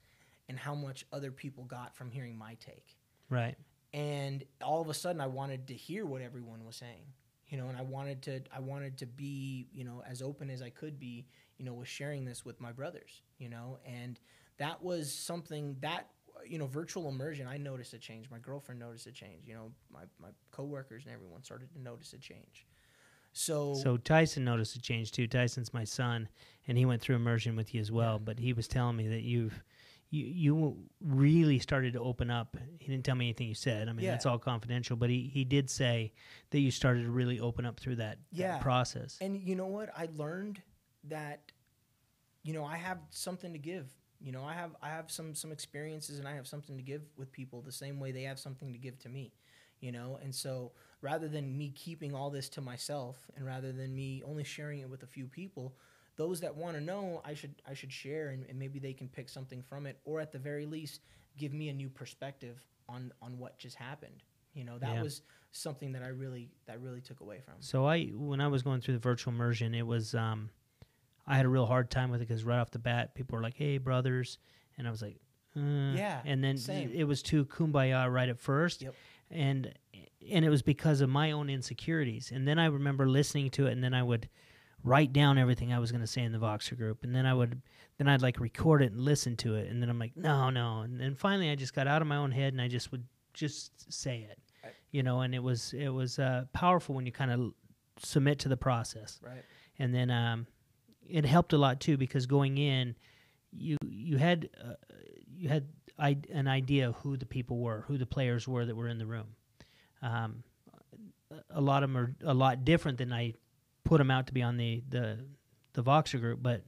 Speaker 3: and how much other people got from hearing my take.
Speaker 1: Right.
Speaker 3: And all of a sudden I wanted to hear what everyone was saying. You know, and I wanted to I wanted to be, you know, as open as I could be, you know, with sharing this with my brothers, you know, and that was something that you know, virtual immersion, I noticed a change. My girlfriend noticed a change. You know, my, my coworkers and everyone started to notice a change. So,
Speaker 1: So Tyson noticed a change too. Tyson's my son, and he went through immersion with you as well. But he was telling me that you've you you really started to open up. He didn't tell me anything you said. I mean,
Speaker 3: Yeah.
Speaker 1: that's all confidential. But he, he did say that you started to really open up through that, that
Speaker 3: Yeah.
Speaker 1: process.
Speaker 3: and you know what? I learned that, you know, I have something to give. You know, I have I have some some experiences and I have something to give with people the same way they have something to give to me. You know, and so rather than me keeping all this to myself, and rather than me only sharing it with a few people, those that want to know, I should I should share, and, and maybe they can pick something from it, or at the very least, give me a new perspective on on what just happened. You know, that
Speaker 1: Yeah.
Speaker 3: was something that I really that really took away from.
Speaker 1: So I, when I was going through the virtual immersion, it was, um, I had a real hard time with it because right off the bat, people were like, "Hey, brothers," and I was like, uh.
Speaker 3: Yeah,
Speaker 1: and then it was too kumbaya right at first,
Speaker 3: Yep.
Speaker 1: and and it was because of my own insecurities. And then I remember listening to it, and then I would write down everything I was going to say in the Voxer group, and then I would then I'd like record it and listen to it, and then I'm like, no, no, and then finally I just got out of my own head and I just would just say it,
Speaker 3: Right.
Speaker 1: you know, and it was it was uh, powerful when you kind of submit to the process,
Speaker 3: Right.
Speaker 1: and then um, it helped a lot too because going in. You you had uh, you had I, an idea of who the people were, who the players were that were in the room. Um, a lot of them are a lot different than I put them out to be on the the the Voxer group, but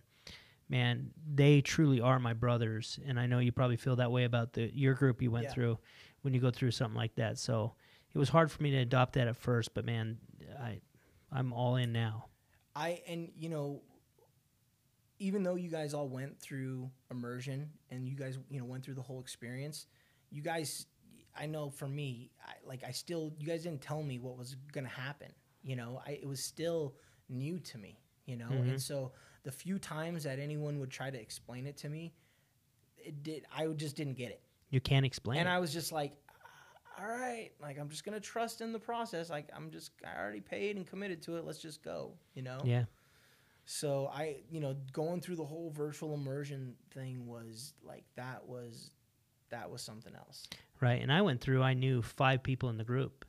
Speaker 1: man, they truly are my brothers, and I know you probably feel that way about the your group you went
Speaker 3: Yeah.
Speaker 1: through when you go through something like that. So it was hard for me to adopt that at first, but man, I I'm all in now.
Speaker 3: I and you know, even though you guys all went through immersion and you guys you know went through the whole experience, you guys, I know for me, I, like I still, you guys didn't tell me what was gonna happen. You know, I, it was still new to me. You know,
Speaker 1: Mhm.
Speaker 3: and so the few times that anyone would try to explain it to me, it did. I just didn't get it.
Speaker 1: You can't explain.
Speaker 3: And
Speaker 1: it.
Speaker 3: I was just like, all right, like I'm just gonna trust in the process. Like I'm just, I already paid and committed to it. Let's just go. You know.
Speaker 1: yeah,
Speaker 3: So I, you know, going through the whole virtual immersion thing was like that was, that was something else.
Speaker 1: right. And I went through. I knew five people in the group,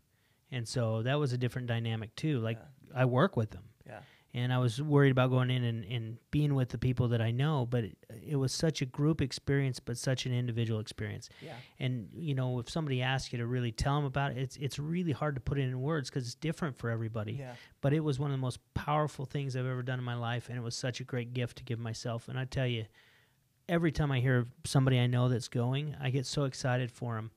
Speaker 1: and so that was a different dynamic too. Like I work with them.
Speaker 3: Yeah.
Speaker 1: And I was worried about going in and, and being with the people that I know, but it, it was such a group experience, but such an individual experience.
Speaker 3: Yeah.
Speaker 1: And you know, if somebody asks you to really tell them about it, it's it's really hard to put it in words because it's different for everybody.
Speaker 3: Yeah.
Speaker 1: But it was one of the most powerful things I've ever done in my life, and it was such a great gift to give myself. And I tell you, every time I hear somebody I know that's going, I get so excited for them.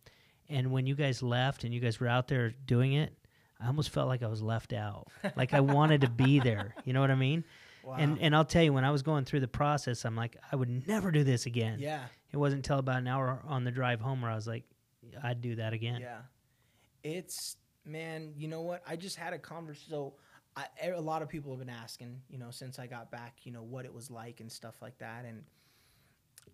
Speaker 1: And when you guys left and you guys were out there doing it, I almost felt like I was left out. Like I wanted to be there. You know what I mean?
Speaker 3: Wow.
Speaker 1: And and I'll tell you, when I was going through the process, I'm like, I would never do this again.
Speaker 3: Yeah.
Speaker 1: It wasn't until about an hour on the drive home where I was like, I'd do that again.
Speaker 3: Yeah. It's man, you know what? I just had a conversation. So I, a lot of people have been asking, you know, since I got back, you know, what it was like and stuff like that, and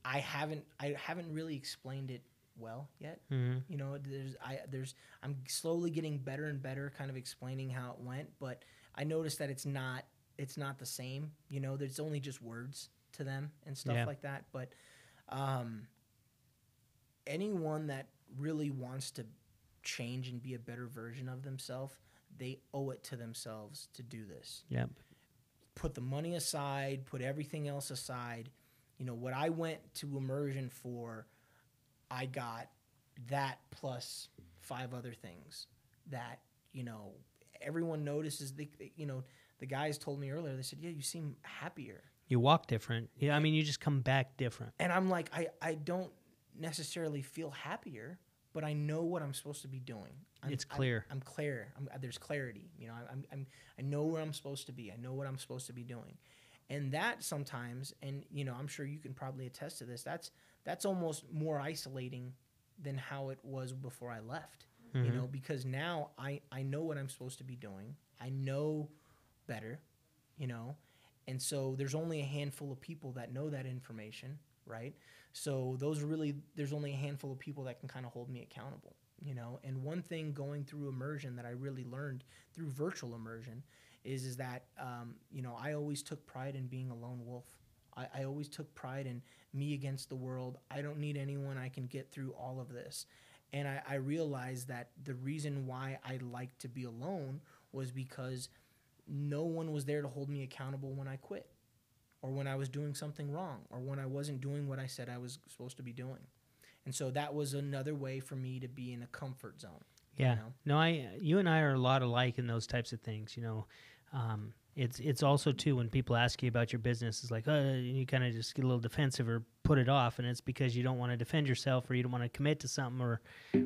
Speaker 3: I haven't, I haven't really explained it well yet.
Speaker 1: Mhm.
Speaker 3: You know, there's, I, there's, I'm slowly getting better and better, kind of explaining how it went, but I noticed that it's not, it's not the same. You know, there's only just words to them and stuff
Speaker 1: Yeah.
Speaker 3: like that, but. Um, anyone that really wants to change and be a better version of themselves, they owe it to themselves to do this.
Speaker 1: Yep.
Speaker 3: Put the money aside, put everything else aside. You know, what I went to immersion for, I got that plus five other things that, you know, everyone notices. They, they- you know, the guys told me earlier, they said, yeah, you seem happier.
Speaker 1: You walk different. Yeah, I mean, you just come back different.
Speaker 3: And I'm like, I, I don't necessarily feel happier, but I know what I'm supposed to be doing. I'm,
Speaker 1: It's clear.
Speaker 3: I'm, I'm clear. I'm, there's clarity. You know, I'm, I'm, I know where I'm supposed to be. I know what I'm supposed to be doing. and that sometimes and you know i'm sure you can probably attest to this that's that's almost more isolating than how it was before i left you know because now i i know what i'm supposed to be doing. I know better you know and so there's only a handful of people that know that information right? So those are really there's only a handful of people that can kind of hold me accountable you know? And one thing going through immersion that i really learned through virtual immersion is is that um, you know i always took pride in being a lone wolf I, I always took pride in me against the world i don't need anyone i can get through all of this and I, I realized that the reason why i liked to be alone was because no one was there to hold me accountable when i quit or when i was doing something wrong or when i wasn't doing what i said i was supposed to be doing and so that was another way for me to be in a comfort zone.
Speaker 1: Yeah.
Speaker 3: know?
Speaker 1: No, I you and I are a lot alike in those types of things. You know, um, it's it's also too when people ask you about your business, it's like, uh, you kind of just get a little defensive or put it off, and it's because you don't want to defend yourself or you don't want to commit to something or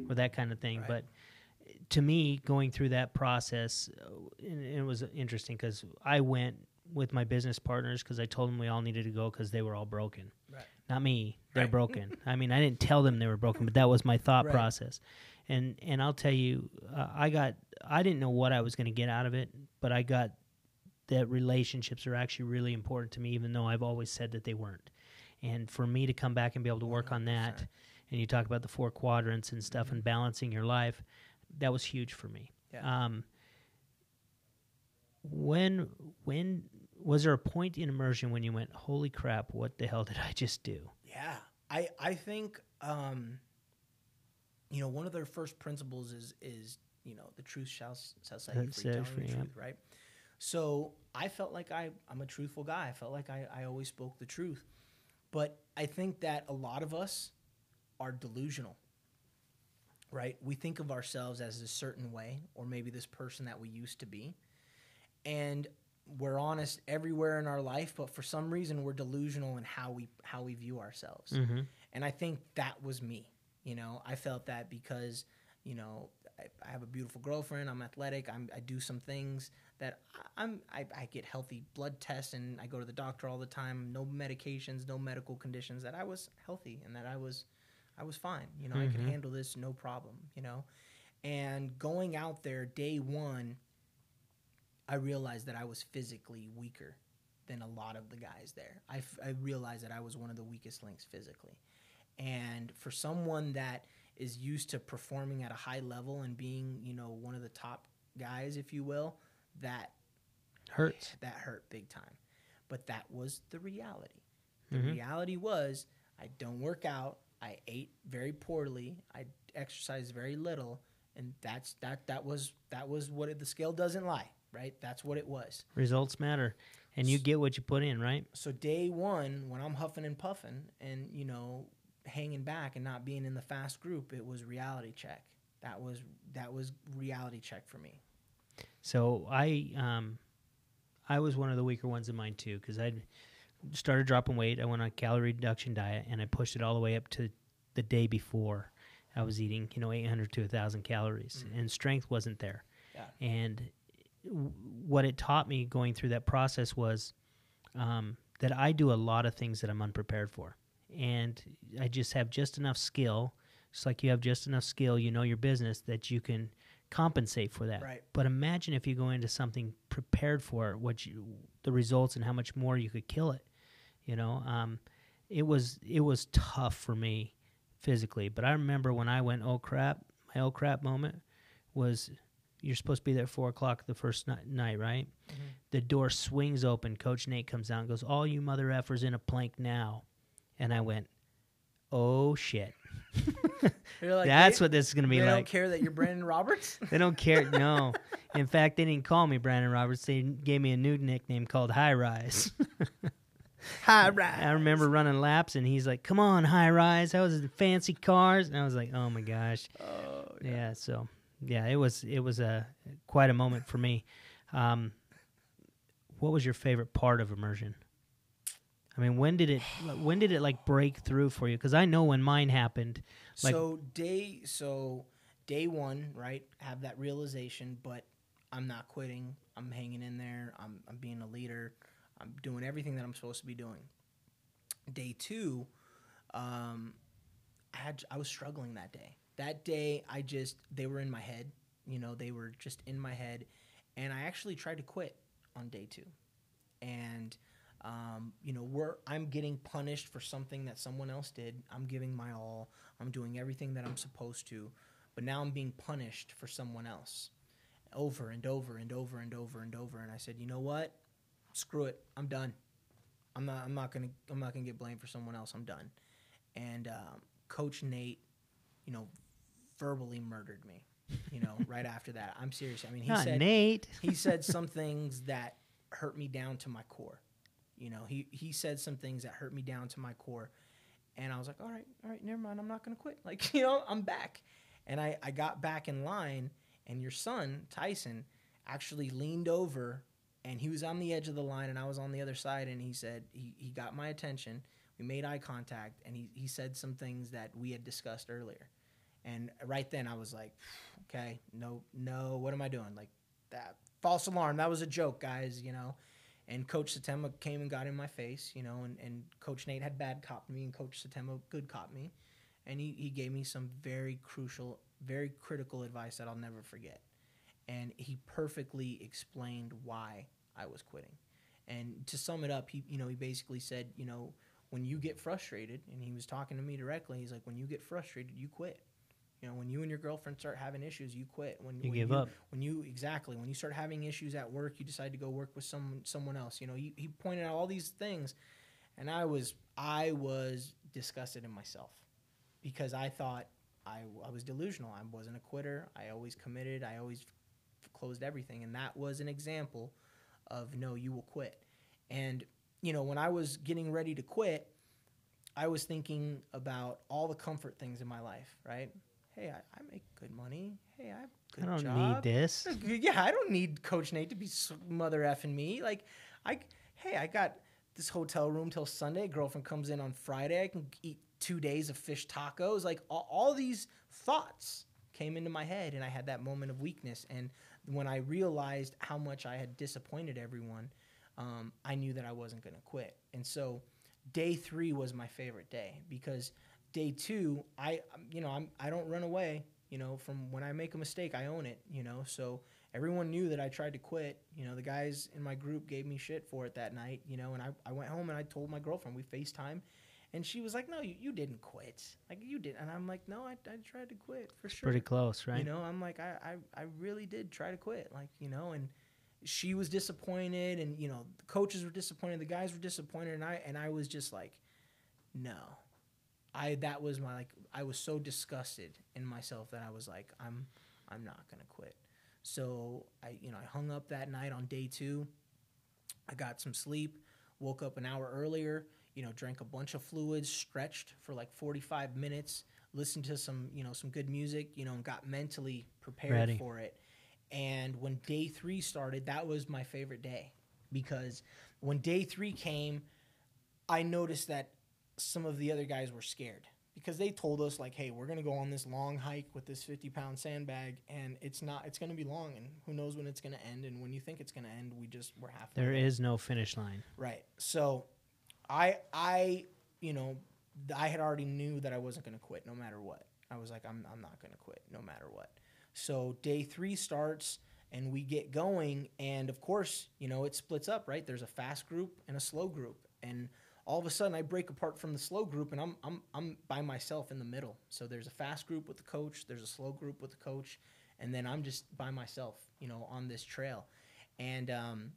Speaker 1: or that kind of thing.
Speaker 3: Right.
Speaker 1: But to me, going through that process, uh, and it was interesting because I went with my business partners because I told them we all needed to go because they were all broken.
Speaker 3: Right.
Speaker 1: Not me. They're
Speaker 3: Right.
Speaker 1: broken. I mean, I didn't tell them they were broken, but that was my thought
Speaker 3: Right.
Speaker 1: process. And and I'll tell you, uh, I got I didn't know what I was going to get out of it, but I got that relationships are actually really important to me, even though I've always said that they weren't. And for me to come back and be able to work on that, and you talk about the four quadrants and stuff and balancing your life, that was huge for me.
Speaker 3: Yeah.
Speaker 1: Um, when when was there a point in immersion when you went, "Holy crap! What the hell did I just do?"
Speaker 3: Yeah, I I think um, you know one of their first principles is is you know the truth shall shall set you free, telling the truth, right? So I felt like I I'm a truthful guy. I felt like I I always spoke the truth, but I think that a lot of us are delusional. Right? We think of ourselves as a certain way, or maybe this person that we used to be. And we're honest everywhere in our life, but for some reason we're delusional in how we how we view ourselves. Mm-hmm. And I think that was me. You know, I felt that because you know I, I have a beautiful girlfriend. I'm athletic. I'm, I do some things that I- I'm. I, I get healthy blood tests and I go to the doctor all the time. No medications, no medical conditions. That I was healthy and that I was, I was fine. You know, I could mm-hmm. handle this no problem. You know, and going out there day one, I realized that I was physically weaker than a lot of the guys there. I, f- I realized that I was one of the weakest links physically. And for someone that is used to performing at a high level and being, you know, one of the top guys, if you will, that
Speaker 1: Hurts.
Speaker 3: that hurt big time. But that was the reality. The mm-hmm. reality was I don't work out. I ate very poorly. I exercised very little, and that's that. That was that was what it, the scale doesn't lie, right? That's what it was.
Speaker 1: Results matter, and you get what you put in, right?
Speaker 3: So day one, when I'm huffing and puffing, and you know, hanging back and not being in the fast group, it was reality check. That was that was reality check for me.
Speaker 1: So I um, I was one of the weaker ones in mine too because I started dropping weight. I went on a calorie reduction diet and I pushed it all the way up to the day before. I was eating, you know, 800 to 1,000 calories, and strength wasn't there.
Speaker 3: Yeah.
Speaker 1: And w- what it taught me going through that process was um, that I do a lot of things that I'm unprepared for, and I just have just enough skill. Just like you have just enough skill, you know your business that you can compensate for that.
Speaker 3: Right.
Speaker 1: But imagine if you go into something prepared for it, what you, the results and how much more you could kill it. You know, um, it was it was tough for me physically, but I remember when I went, oh crap, my oh crap moment was you're supposed to be there at four o'clock the first ni- night, right? The door swings open. Coach Nate comes out and goes, "All you mother effers in a plank now," and I went, "Oh shit."
Speaker 3: Like,
Speaker 1: That's what this is going to be
Speaker 3: they
Speaker 1: like.
Speaker 3: They don't care that you're Brandon Roberts.
Speaker 1: They don't care. No. In fact, they didn't call me Brandon Roberts. They gave me a new nickname called High Rise.
Speaker 3: Hi, right.
Speaker 1: I remember running laps, and he's like, "Come on, High Rise." I was in fancy cars, and I was like, "Oh my gosh."
Speaker 3: Oh,
Speaker 1: yeah. So, yeah, it was it was a quite a moment for me. Um, what was your favorite part of immersion? I mean, when did it when did it like break through for you? Because I know when mine happened. Like,
Speaker 3: so day so day one, right? Have that realization, but I'm not quitting. I'm hanging in there. I'm I'm being a leader. I'm doing everything that I'm supposed to be doing. Day two, um, I had I was struggling that day. That day, I just they were in my head. You know, they were just in my head, and I actually tried to quit on day two, and. Um, you know, we're I'm getting punished for something that someone else did. I'm giving my all. I'm doing everything that I'm supposed to, but now I'm being punished for someone else, over and over and over and over and over. And I said, you know what? Screw it. I'm done. I'm not. I'm not gonna. I'm not gonna get blamed for someone else. I'm done. And um, Coach Nate, you know, verbally murdered me. You know, right after that. I'm serious. I mean, he
Speaker 1: Not
Speaker 3: said
Speaker 1: Nate.
Speaker 3: he said some things that hurt me down to my core. You know, he he said some things that hurt me down to my core, and I was like, all right, all right, never mind. I'm not gonna quit. Like, you know, I'm back, and I I got back in line, and your son Tyson actually leaned over, and he was on the edge of the line, and I was on the other side, and he said he he got my attention. We made eye contact, and he he said some things that we had discussed earlier. And right then I was like, okay, no, no, what am I doing? Like that false alarm. That was a joke, guys, you know. And Coach Setema came and got in my face, you know, and, and Coach Nate had bad cop me and Coach Setema good cop me. And he, he gave me some very crucial, very critical advice that I'll never forget. And he perfectly explained why I was quitting. And to sum it up, he you know, he basically said, you know, when you get frustrated, and he was talking to me directly, he's like, when you get frustrated, you quit. You know, when you and your girlfriend start having issues, you quit. When
Speaker 1: You
Speaker 3: when
Speaker 1: give up.
Speaker 3: When you exactly when you start having issues at work, you decide to go work with someone someone else. You know, he, he pointed out all these things, and I was I was disgusted in myself because I thought I I was delusional. I wasn't a quitter. I always committed. I always f- closed everything, and that was an example of no, you will quit. And you know, when I was getting ready to quit, I was thinking about all the comfort things in my life, right? Hey, I, I make good money. Hey, I have good
Speaker 1: I don't
Speaker 3: job.
Speaker 1: need this.
Speaker 3: Yeah, I don't need Coach Nate to be mother effing me. Like, I hey, I got this hotel room till Sunday. Girlfriend comes in on Friday. I can eat two days of fish tacos. Like all, all these thoughts came into my head, and I had that moment of weakness. And when I realized how much I had disappointed everyone, um, I knew that I wasn't going to quit. And so, day three was my favorite day because day two, I you know I'm I don't run away. You know, from when I make a mistake, I own it. You know, so everyone knew that I tried to quit. You know, the guys in my group gave me shit for it that night. You know, and I, I went home and I told my girlfriend we Facetime, and she was like, "No, you, you didn't quit. Like you did." And I'm like, "No, I, I tried to quit for sure."
Speaker 1: Pretty close, right?
Speaker 3: You know, I'm like, I, I, I really did try to quit. Like, you know, and she was disappointed and, you know, the coaches were disappointed, the guys were disappointed, and I and I was just like, no. I that was my like I was so disgusted in myself that I was like, I'm I'm not gonna quit. So I you know, I hung up that night on day two. I got some sleep, woke up an hour earlier, you know, drank a bunch of fluids, stretched for like 45 minutes, listened to some, you know, some good music, you know, and got mentally prepared
Speaker 1: Ready.
Speaker 3: for it. And when day 3 started, that was my favorite day because when day 3 came, I noticed that some of the other guys were scared because they told us like, "Hey, we're gonna go on this long hike with this 50 pound sandbag, and it's not. It's gonna be long, and who knows when it's gonna end. And when you think it's gonna end, we just we're halfway.
Speaker 1: There
Speaker 3: there.
Speaker 1: is no finish line.
Speaker 3: Right. So, I I you know I had already knew that I wasn't going to quit no matter what. I was like I'm I'm not going to quit no matter what. So day 3 starts and we get going and of course, you know, it splits up, right? There's a fast group and a slow group. And all of a sudden I break apart from the slow group and I'm I'm I'm by myself in the middle. So there's a fast group with the coach, there's a slow group with the coach, and then I'm just by myself, you know, on this trail. And um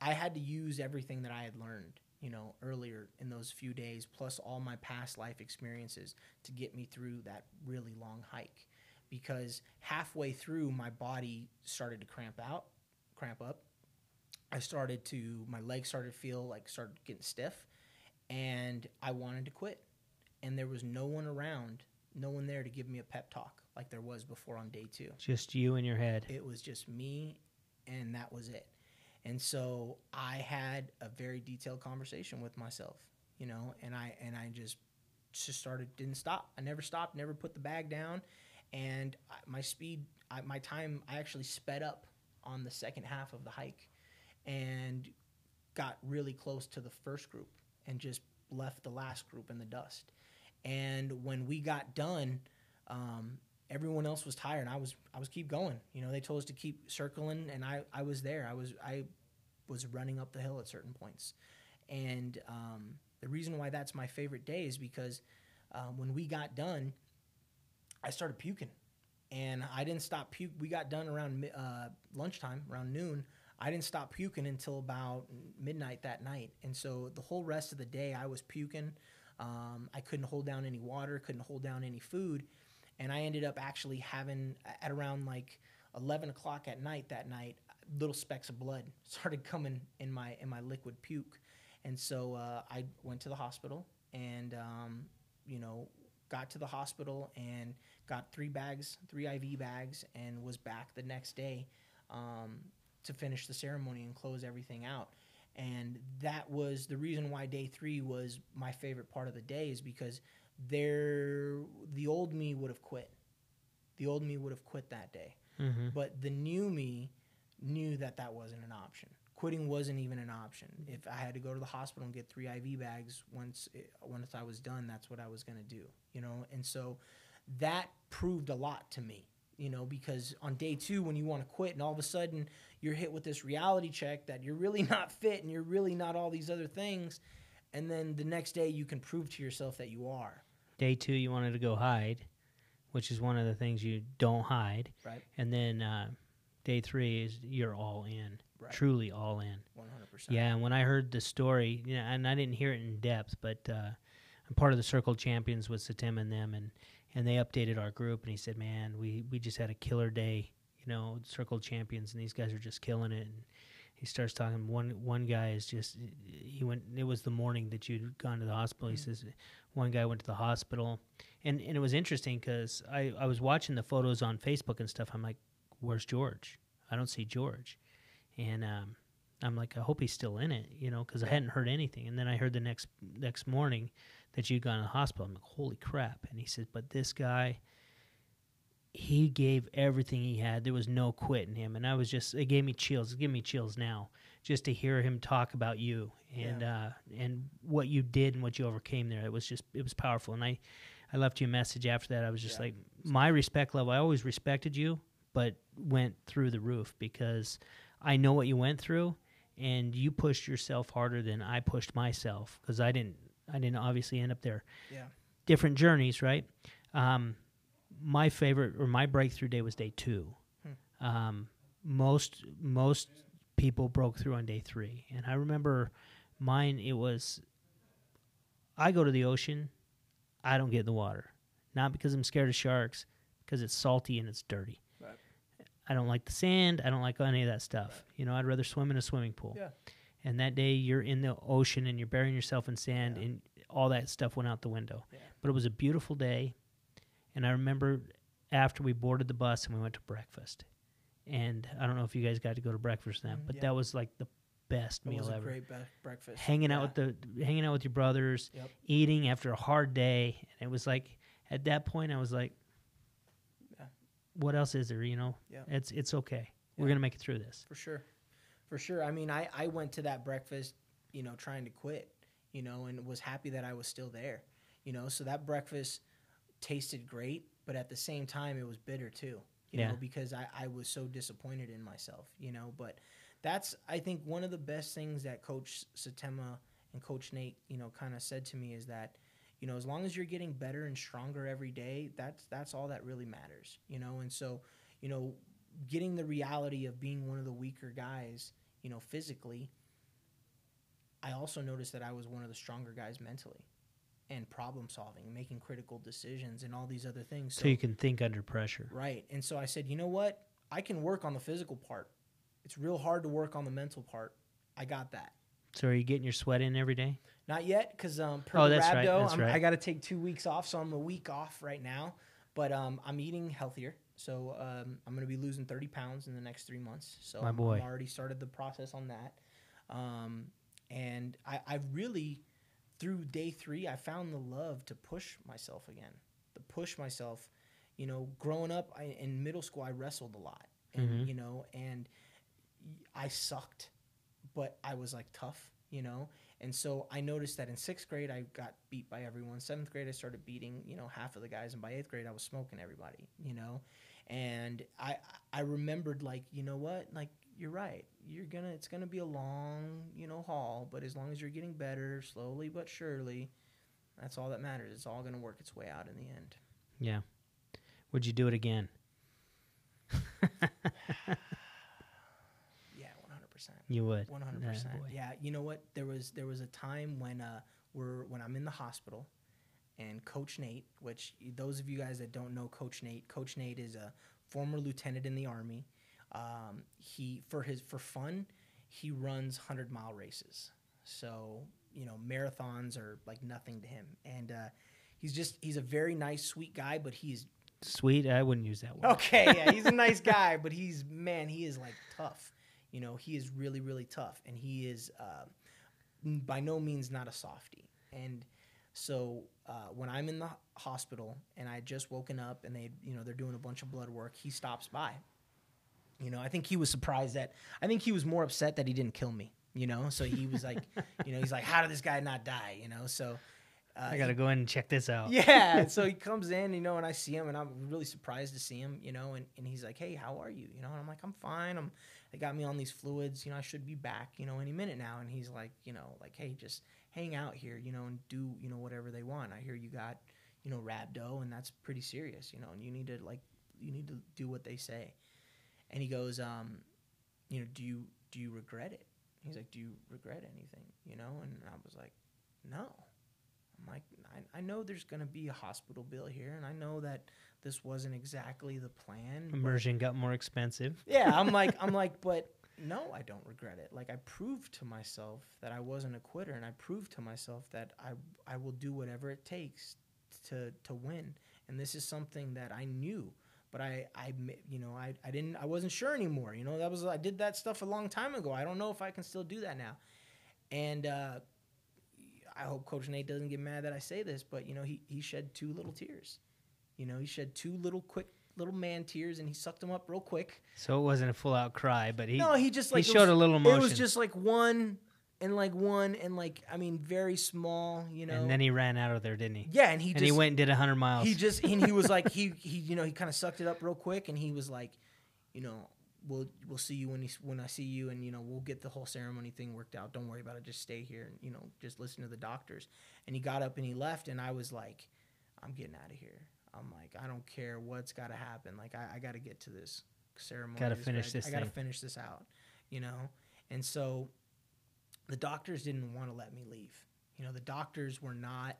Speaker 3: I had to use everything that I had learned, you know, earlier in those few days, plus all my past life experiences to get me through that really long hike. Because halfway through, my body started to cramp out, cramp up. I started to, my legs started to feel like started getting stiff, and I wanted to quit. And there was no one around, no one there to give me a pep talk like there was before on day two.
Speaker 1: Just you in your head.
Speaker 3: it was just me and that was it. And so i had a very detailed conversation with myself you know and i and i just just started didn't stop. I never stopped never put the bag down. And I, my speed I, my time i actually sped up on the second half of the hike and got really close to the first group and just left the last group in the dust. And when we got done, um, everyone else was tired. I was I was keep going. You know, they told us to keep circling, and I I was there. I was I was running up the hill at certain points, and um, the reason why that's my favorite day is because um, when we got done, I started puking, and I didn't stop puke. We got done around uh, lunchtime, around noon. I didn't stop puking until about midnight that night, and so the whole rest of the day I was puking. Um, I couldn't hold down any water, couldn't hold down any food, and I ended up actually having at around like 11 o'clock at night that night, little specks of blood started coming in my in my liquid puke, and so uh, I went to the hospital and um, you know got to the hospital and got three bags, three IV bags, and was back the next day. Um, to finish the ceremony and close everything out. And that was the reason why day three was my favorite part of the day is because there the old me would have quit. The old me would have quit that day.
Speaker 1: Mm-hmm.
Speaker 3: But the new me knew that that wasn't an option. Quitting wasn't even an option. If I had to go to the hospital and get three IV bags once it, once I was done, that's what I was going to do. You know, and so that proved a lot to me. You know, because on day two, when you want to quit, and all of a sudden you're hit with this reality check that you're really not fit and you're really not all these other things, and then the next day you can prove to yourself that you are.
Speaker 1: Day two, you wanted to go hide, which is one of the things you don't hide.
Speaker 3: Right.
Speaker 1: And then uh, day three is you're all in,
Speaker 3: Right.
Speaker 1: truly all in.
Speaker 3: One hundred percent.
Speaker 1: Yeah, and when I heard the story, you know, and I didn't hear it in depth, but uh, I'm part of the Circle Champions with Satem and them, and and they updated our group, and he said, "Man, we we just had a killer day, you know, Circle Champions, and these guys are just killing it." And he starts talking. One one guy is just he went. It was the morning that you'd gone to the hospital. He says one guy went to the hospital, and and it was interesting because I I was watching the photos on Facebook and stuff. I'm like, "Where's George? I don't see George," and um, I'm like, I hope he's still in it, you know, because I hadn't heard anything. And then I heard the next next morning that you'd gone to the hospital. I'm like, holy crap! And he said, but this guy, he gave everything he had. There was no quit in him, and I was just it gave me chills. It gave me chills now just to hear him talk about you and uh, and what you did and what you overcame there. It was just it was powerful. And I I left you a message after that. I was just
Speaker 3: Yeah.
Speaker 1: like my respect level. I always respected you, but went through the roof because I know what you went through, and you pushed yourself harder than I pushed myself because I didn't I didn't obviously end up there
Speaker 3: Yeah.
Speaker 1: different journeys, right? Um, my favorite or my breakthrough day was day two. Um, most most people broke through on day three, and I remember mine. It was I go to the ocean, I don't get in the water, not because I'm scared of sharks, because it's salty and it's dirty.
Speaker 3: Right.
Speaker 1: I don't like the sand. I don't like any of that stuff. You know, I'd rather swim in a swimming pool.
Speaker 3: Yeah.
Speaker 1: And that day you're in the ocean and you're burying yourself in sand
Speaker 3: Yeah.
Speaker 1: and all that stuff went out the window.
Speaker 3: Yeah.
Speaker 1: But it was a beautiful day. And I remember after we boarded the bus and we went to breakfast. And I don't know if you guys got to go to breakfast then,
Speaker 3: Mm,
Speaker 1: but
Speaker 3: yeah.
Speaker 1: that was like the best
Speaker 3: It
Speaker 1: meal
Speaker 3: was a
Speaker 1: ever.
Speaker 3: great be- breakfast.
Speaker 1: hanging
Speaker 3: Yeah.
Speaker 1: out with the hanging out with your brothers,
Speaker 3: Yep.
Speaker 1: eating after a hard day. And it was like at that point I was like
Speaker 3: Yeah.
Speaker 1: what else is there, you know?
Speaker 3: Yeah.
Speaker 1: It's it's okay. We're going to make it through this.
Speaker 3: for sure, for sure. I mean, I I went to that breakfast, you know, trying to quit, you know, and was happy that I was still there, you know. So that breakfast tasted great, but at the same time, it was bitter too, you
Speaker 1: Yeah.
Speaker 3: know, because I I was so disappointed in myself, you know. But that's I think one of the best things that Coach Setema and Coach Nate, you know, kind of said to me is that. You know, as long as you're getting better and stronger every day, that's that's all that really matters. You know, and so, you know, getting the reality of being one of the weaker guys, you know, physically, I also noticed that I was one of the stronger guys mentally and problem solving making critical decisions and all these other things.
Speaker 1: So, you can think under pressure.
Speaker 3: Right. And so I said, you know what? I can work on the physical part. It's real hard to work on the mental part. I got that.
Speaker 1: So are you getting your sweat in every day?
Speaker 3: Not yet, because um, per
Speaker 1: Oh, that's right, that's right.
Speaker 3: I got to take two weeks off, so I'm a week off right now. But um, I'm eating healthier, so um, I'm going to be losing 30 pounds in the next three months. So
Speaker 1: My boy.
Speaker 3: I'm already started the process on that. Um, and I, I really, through day three, I found the love to push myself again, to push myself. You know, growing up I, in middle school, I wrestled a lot, and
Speaker 1: Mhm.
Speaker 3: you know, and I sucked but I was like tough, you know. And so I noticed that in sixth grade I got beat by everyone. Seventh grade I started beating, you know, half of the guys, and by eighth grade I was smoking everybody, you know. And I I remembered like, you know what, like you're right. You're gonna it's gonna be a long, you know, haul, but as long as you're getting better, slowly but surely, that's all that matters. It's all gonna work its way out in the end.
Speaker 1: Yeah. Would you do it again?
Speaker 3: Yeah, one hundred percent.
Speaker 1: You would.
Speaker 3: One hundred percent. Yeah, you know what? There was there was a time when uh we're when I'm in the hospital, and Coach Nate, which those of you guys that don't know Coach Nate, Coach Nate is a former lieutenant in the army. Um, he for his for fun, he runs hundred mile races. So you know marathons are like nothing to him, and uh, he's just he's a very nice, sweet guy, but he's
Speaker 1: Sweet. I wouldn't use that word.
Speaker 3: Okay, yeah, he's a nice guy, but he's man, he is like tough. You know, he is really, really tough, and he is uh, by no means not a softie. And so uh, when I'm in the hospital and I had just woken up and they, you know, they're doing a bunch of blood work, he stops by. You know, I think he was surprised that I think he was more upset that he didn't kill me. You know, so he was like, you know, he's like, how did this guy not die? You know, so. Uh,
Speaker 1: I got to go in and check this out.
Speaker 3: yeah. so he comes in, you know, and I see him, and I'm really surprised to see him, you know, and, and he's like, "Hey, how are you?" You know, and I'm like, "I'm fine. I'm. They got me on these fluids. You know, I should be back, you know, any minute now." And he's like, you know, like, "Hey, just hang out here, you know, and do you know whatever they want. I hear you got, you know, rhabdo, and that's pretty serious, you know, and you need to like, you need to do what they say." And he goes, um, you know, do you do you regret it? He's like, do you regret anything? You know, and I was like, no. I'm like, I, I know there's going to be a hospital bill here, and I know that this wasn't exactly the plan.
Speaker 1: Immersion got more expensive.
Speaker 3: yeah, I'm like, I'm like, but no, I don't regret it. Like I proved to myself that I wasn't a quitter, and I proved to myself that I I will do whatever it takes to to win. And this is something that I knew, but I I you know I I didn't I wasn't sure anymore. You know that was I did that stuff a long time ago. I don't know if I can still do that now. And uh, I hope Coach Nate doesn't get mad that I say this, but you know he he shed two little tears. You know he shed two little quick little man tears, and he sucked them up real quick.
Speaker 1: So it wasn't a full out cry, but he
Speaker 3: No, he just like
Speaker 1: he showed
Speaker 3: was-
Speaker 1: a little emotion.
Speaker 3: It was just like one and like one and like I mean very small, you know.
Speaker 1: and then he ran out of there, didn't he?
Speaker 3: yeah, and he
Speaker 1: and
Speaker 3: just
Speaker 1: he went and did hundred miles.
Speaker 3: he just and he was like he he you know he kind of sucked it up real quick and he was like, you know, we'll we'll see you when he, when I see you and you know we'll get the whole ceremony thing worked out. Don't worry about it. Just stay here and you know just listen to the doctors. And he got up and he left and I was like, I'm getting out of here. I'm like I don't care what's got to happen. Like I, I got to get to this ceremony.
Speaker 1: Gotta finish this
Speaker 3: I got to finish this out. You know, and so the doctors didn't want to let me leave. You know, the doctors were not,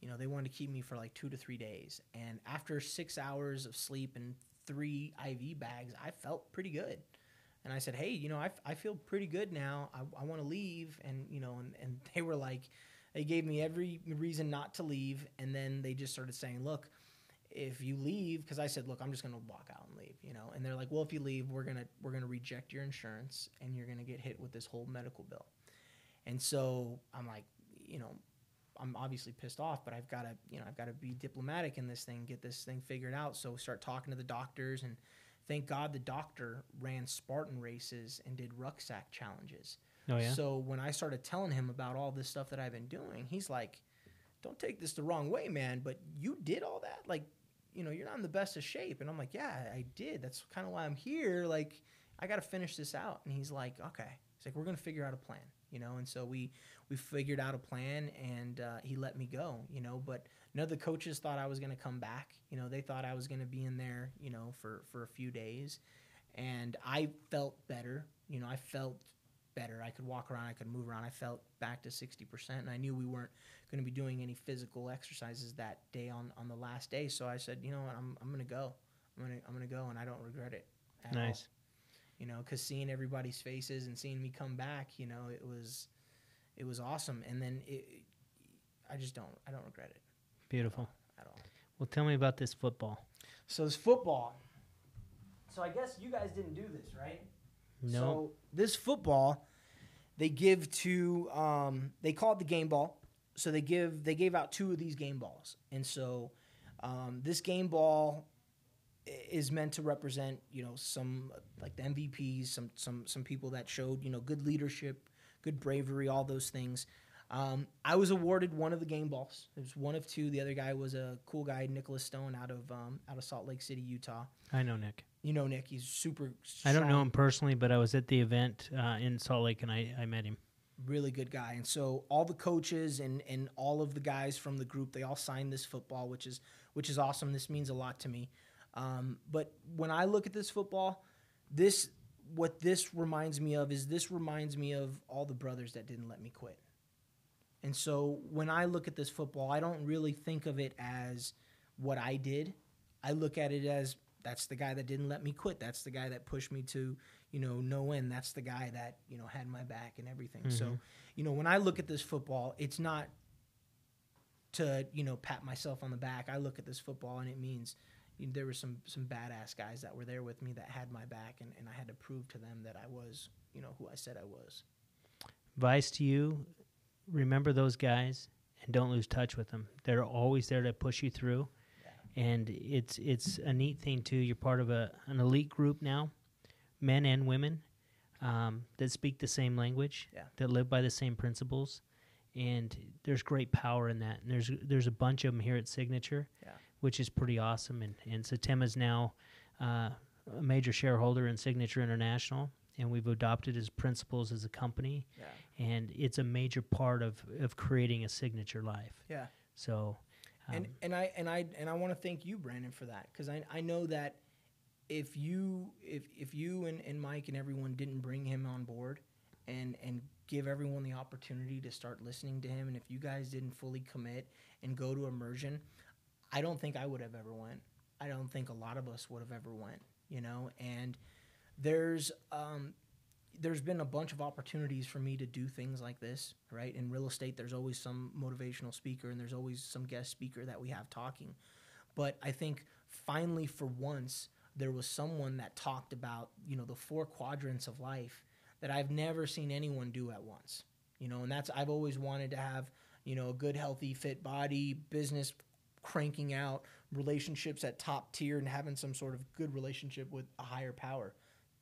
Speaker 3: you know, they wanted to keep me for like two to three days. And after six hours of sleep and three IV bags, I felt pretty good. And I said, hey, you know, I, I feel pretty good now. I, I want to leave. And, you know, and, and they were like, they gave me every reason not to leave. And then they just started saying, look, if you leave because i said look i'm just going to walk out and leave you know and they're like well if you leave we're going to we're going to reject your insurance and you're going to get hit with this whole medical bill and so I'm like, you know, I'm obviously pissed off, but I've got to, you know, I've got to be diplomatic in this thing, get this thing figured out. So start talking to the doctors, and thank God the doctor ran Spartan races and did rucksack challenges.
Speaker 1: Oh, yeah?
Speaker 3: So when I started telling him about all this stuff that I've been doing, he's like, "Don't take this the wrong way, man, but you did all that, like." You know, you're not in the best of shape. And I'm like, yeah, I did. That's kind of why I'm here. Like, I got to finish this out. And he's like, okay. He's like, we're going to figure out a plan you know and so we we figured out a plan and uh, he let me go you know but none of the coaches thought i was going to come back. You know they thought i was going to be in there you know for for a few days. And i felt better you know i felt better. I could walk around i could move around. I felt back to 60% and i knew we weren't going to be doing any physical exercises that day on on the last day. So i said you know what? I'm, I'm going to go. I'm going to i'm to go and i don't regret it at all.
Speaker 1: Nice.
Speaker 3: You know because seeing everybody's faces and seeing me come back you know it was it was awesome and then it, i just don't i don't regret it
Speaker 1: Beautiful.
Speaker 3: at all
Speaker 1: Well, tell me about this football.
Speaker 3: so this football so i guess you guys didn't do this right
Speaker 1: No.
Speaker 3: so this football they give to um, they call it the game ball so they give they gave out two of these game balls and so um, this game ball is meant to represent you know some like the MVPs, some some some people that showed you know good leadership, good bravery, all those things. Um, I was awarded one of the game balls. It was one of two. The other guy was a cool guy, Nicholas Stone, out of um, out of Salt Lake City, Utah.
Speaker 1: I know Nick.
Speaker 3: You know Nick. He's super.
Speaker 1: I don't know him personally, but I was at the event uh, in Salt Lake and I, I met him.
Speaker 3: Really good guy. And so all the coaches and and all of the guys from the group, they all signed this football, which is which is awesome. This means a lot to me. Um, but when I look at this football, this what this reminds me of is this reminds me of all the brothers that didn't let me quit. And so when I look at this football, I don't really think of it as what I did. I look at it as that's the guy that didn't let me quit. That's the guy that pushed me to, you know, no end. That's the guy that, you know, had my back and everything. So, you know, when I look at this football, it's not to, you know, pat myself on the back. I look at this football and it means you know, there were some some badass guys that were there with me that had my back and, and I had to prove to them that I was, you know, who I said I was.
Speaker 1: Advice to you remember those guys and don't lose touch with them. They're always there to push you through. And it's it's a neat thing too. You're part of a an elite group now, men and women, um, that speak the same language,
Speaker 3: Yeah.
Speaker 1: that live by the same principles, and there's great power in that. And there's there's a bunch of them here at Signature,
Speaker 3: Yeah.
Speaker 1: Which is pretty awesome. And and is now uh, a major shareholder in Signature International, and we've adopted his principles as a company.
Speaker 3: Yeah.
Speaker 1: And it's a major part of of creating a signature life.
Speaker 3: Yeah.
Speaker 1: So. Um,
Speaker 3: and and I and I and I want to thank you, Brandon, for that because I I know that if you if if you and, and Mike and everyone didn't bring him on board and and give everyone the opportunity to start listening to him and if you guys didn't fully commit and go to immersion, I don't think I would have ever went. I don't think a lot of us would have ever went, you know, and there's um there's been a bunch of opportunities for me to do things like this, right? In real estate, there's always some motivational speaker and there's always some guest speaker that we have talking. But I think finally, for once, there was someone that talked about, you know, the four quadrants of life that I've never seen anyone do at once. You know, and that's, I've always wanted to have, you know, a good, healthy, fit body, business cranking out, relationships at top tier, and having some sort of good relationship with a higher power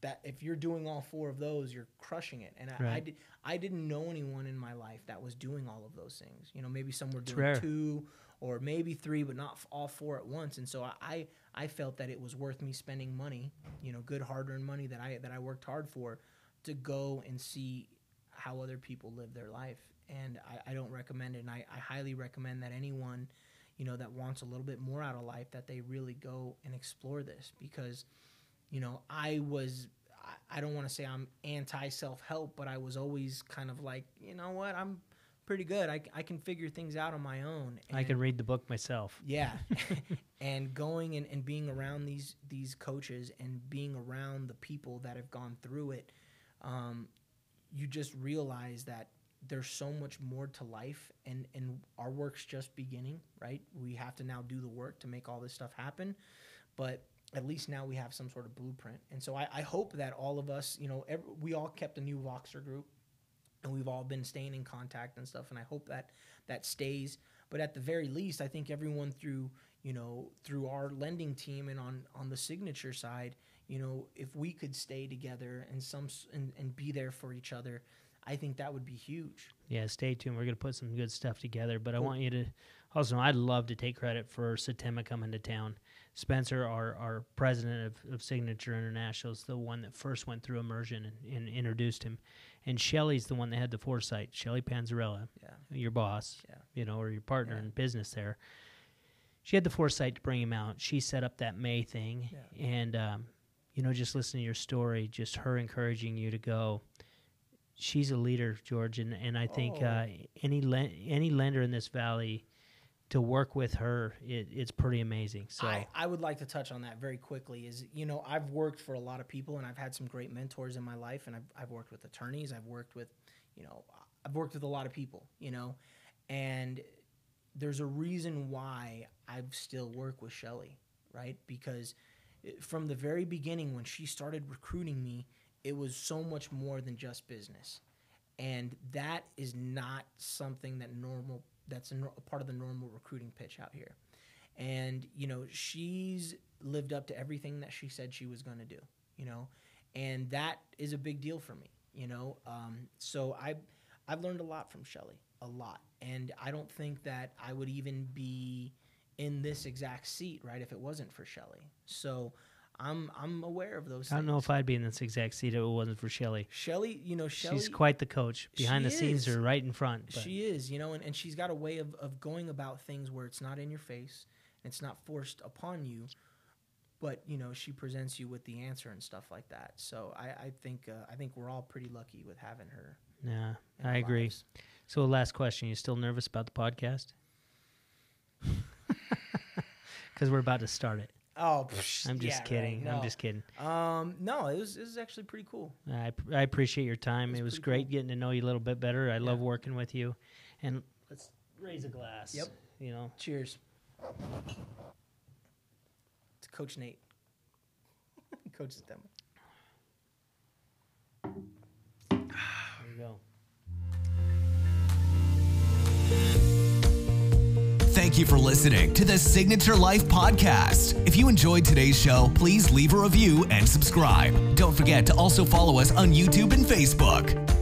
Speaker 3: that if you're doing all four of those, you're crushing it. And I, I, did, I didn't know anyone in my life that was doing all of those things. You know, maybe some were doing two or maybe three, but not f- all four at once. And so I, I felt that it was worth me spending money, you know, good hard-earned money that I that I worked hard for, to go and see how other people live their life. And I, I don't recommend it. And I, I highly recommend that anyone, you know, that wants a little bit more out of life, that they really go and explore this because you know, I was, I- don't want to say I'm anti self help, but I was always kind of like, you know what, I'm pretty good. I, I can figure things out on my own.
Speaker 1: I can read the book myself.
Speaker 3: yeah. and going and, and being around these, these coaches and being around the people that have gone through it, um, you just realize that there's so much more to life and, and our work's just beginning, right? We have to now do the work to make all this stuff happen. But at least now we have some sort of blueprint. And so I, I hope that all of us, you know, every, we all kept a new Voxer group and we've all been staying in contact and stuff and i hope that that stays but at the very least i think everyone through you know through our lending team and on on the signature side you know if we could stay together and some and, and be there for each other i think that would be huge
Speaker 1: Yeah, stay tuned. We're going to put some good stuff together. But I want you to also, I'd love to take credit for Setema coming to town. Spencer, our, our president of, of Signature International, is the one that first went through immersion and, and introduced him. And Shelly's the one that had the foresight. Shelly Panzarella,
Speaker 3: Yeah.
Speaker 1: your boss,
Speaker 3: Yeah.
Speaker 1: you know, or your partner
Speaker 3: Yeah.
Speaker 1: in business there. She had the foresight to bring him out. She set up that May thing. And, um, you know, just listening to your story, just her encouraging you to go she's a leader, George, and, and I think
Speaker 3: Oh.
Speaker 1: uh, any len- any lender in this valley to work with her, it, it's pretty amazing. So
Speaker 3: I, I would like to touch on that very quickly is you know i've worked for a lot of people and i've had some great mentors in my life and i've, I've worked with attorneys i've worked with you know i've worked with a lot of people you know and there's a reason why i still work with shelly right because from the very beginning when she started recruiting me it was so much more than just business and that is not something that normal that's a, a part of the normal recruiting pitch out here and you know she's lived up to everything that she said she was going to do. You know, and that is a big deal for me. You know, um, so I I've learned a lot from Shelly, a lot, and I don't think that I would even be in this exact seat right if it wasn't for Shelly. So. I'm I'm aware of those.
Speaker 1: I don't know if I'd be in this exact seat if it wasn't for Shelly.
Speaker 3: Shelly, you know, Shelly.
Speaker 1: She's quite the coach. Behind the scenes or right in front. but-
Speaker 3: She is, you know, and, and she's got a way of, of going about things where it's not in your face, it's not forced upon you, but you know, she presents you with the answer and stuff like that. So I, I think uh, I think we're all pretty lucky with having her.
Speaker 1: yeah, I agree.
Speaker 3: lives.
Speaker 1: So, last question: You still nervous about the podcast? Because we're about to start it.
Speaker 3: Oh, psh,
Speaker 1: I'm just
Speaker 3: yeah,
Speaker 1: kidding.
Speaker 3: right,
Speaker 1: I'm just kidding.
Speaker 3: Um, no, it was it was actually pretty cool.
Speaker 1: I, I appreciate your time.
Speaker 3: It's
Speaker 1: It was great
Speaker 3: cool.
Speaker 1: getting to know you a little bit better. I love working with you. And let's raise a glass.
Speaker 3: Yep.
Speaker 1: You know,
Speaker 3: Cheers. To Coach Nate. Coach Stem.
Speaker 1: there you go.
Speaker 2: Thank you for listening to the Signature Life Podcast. If you enjoyed today's show, please leave a review and subscribe. Don't forget to also follow us on YouTube and Facebook.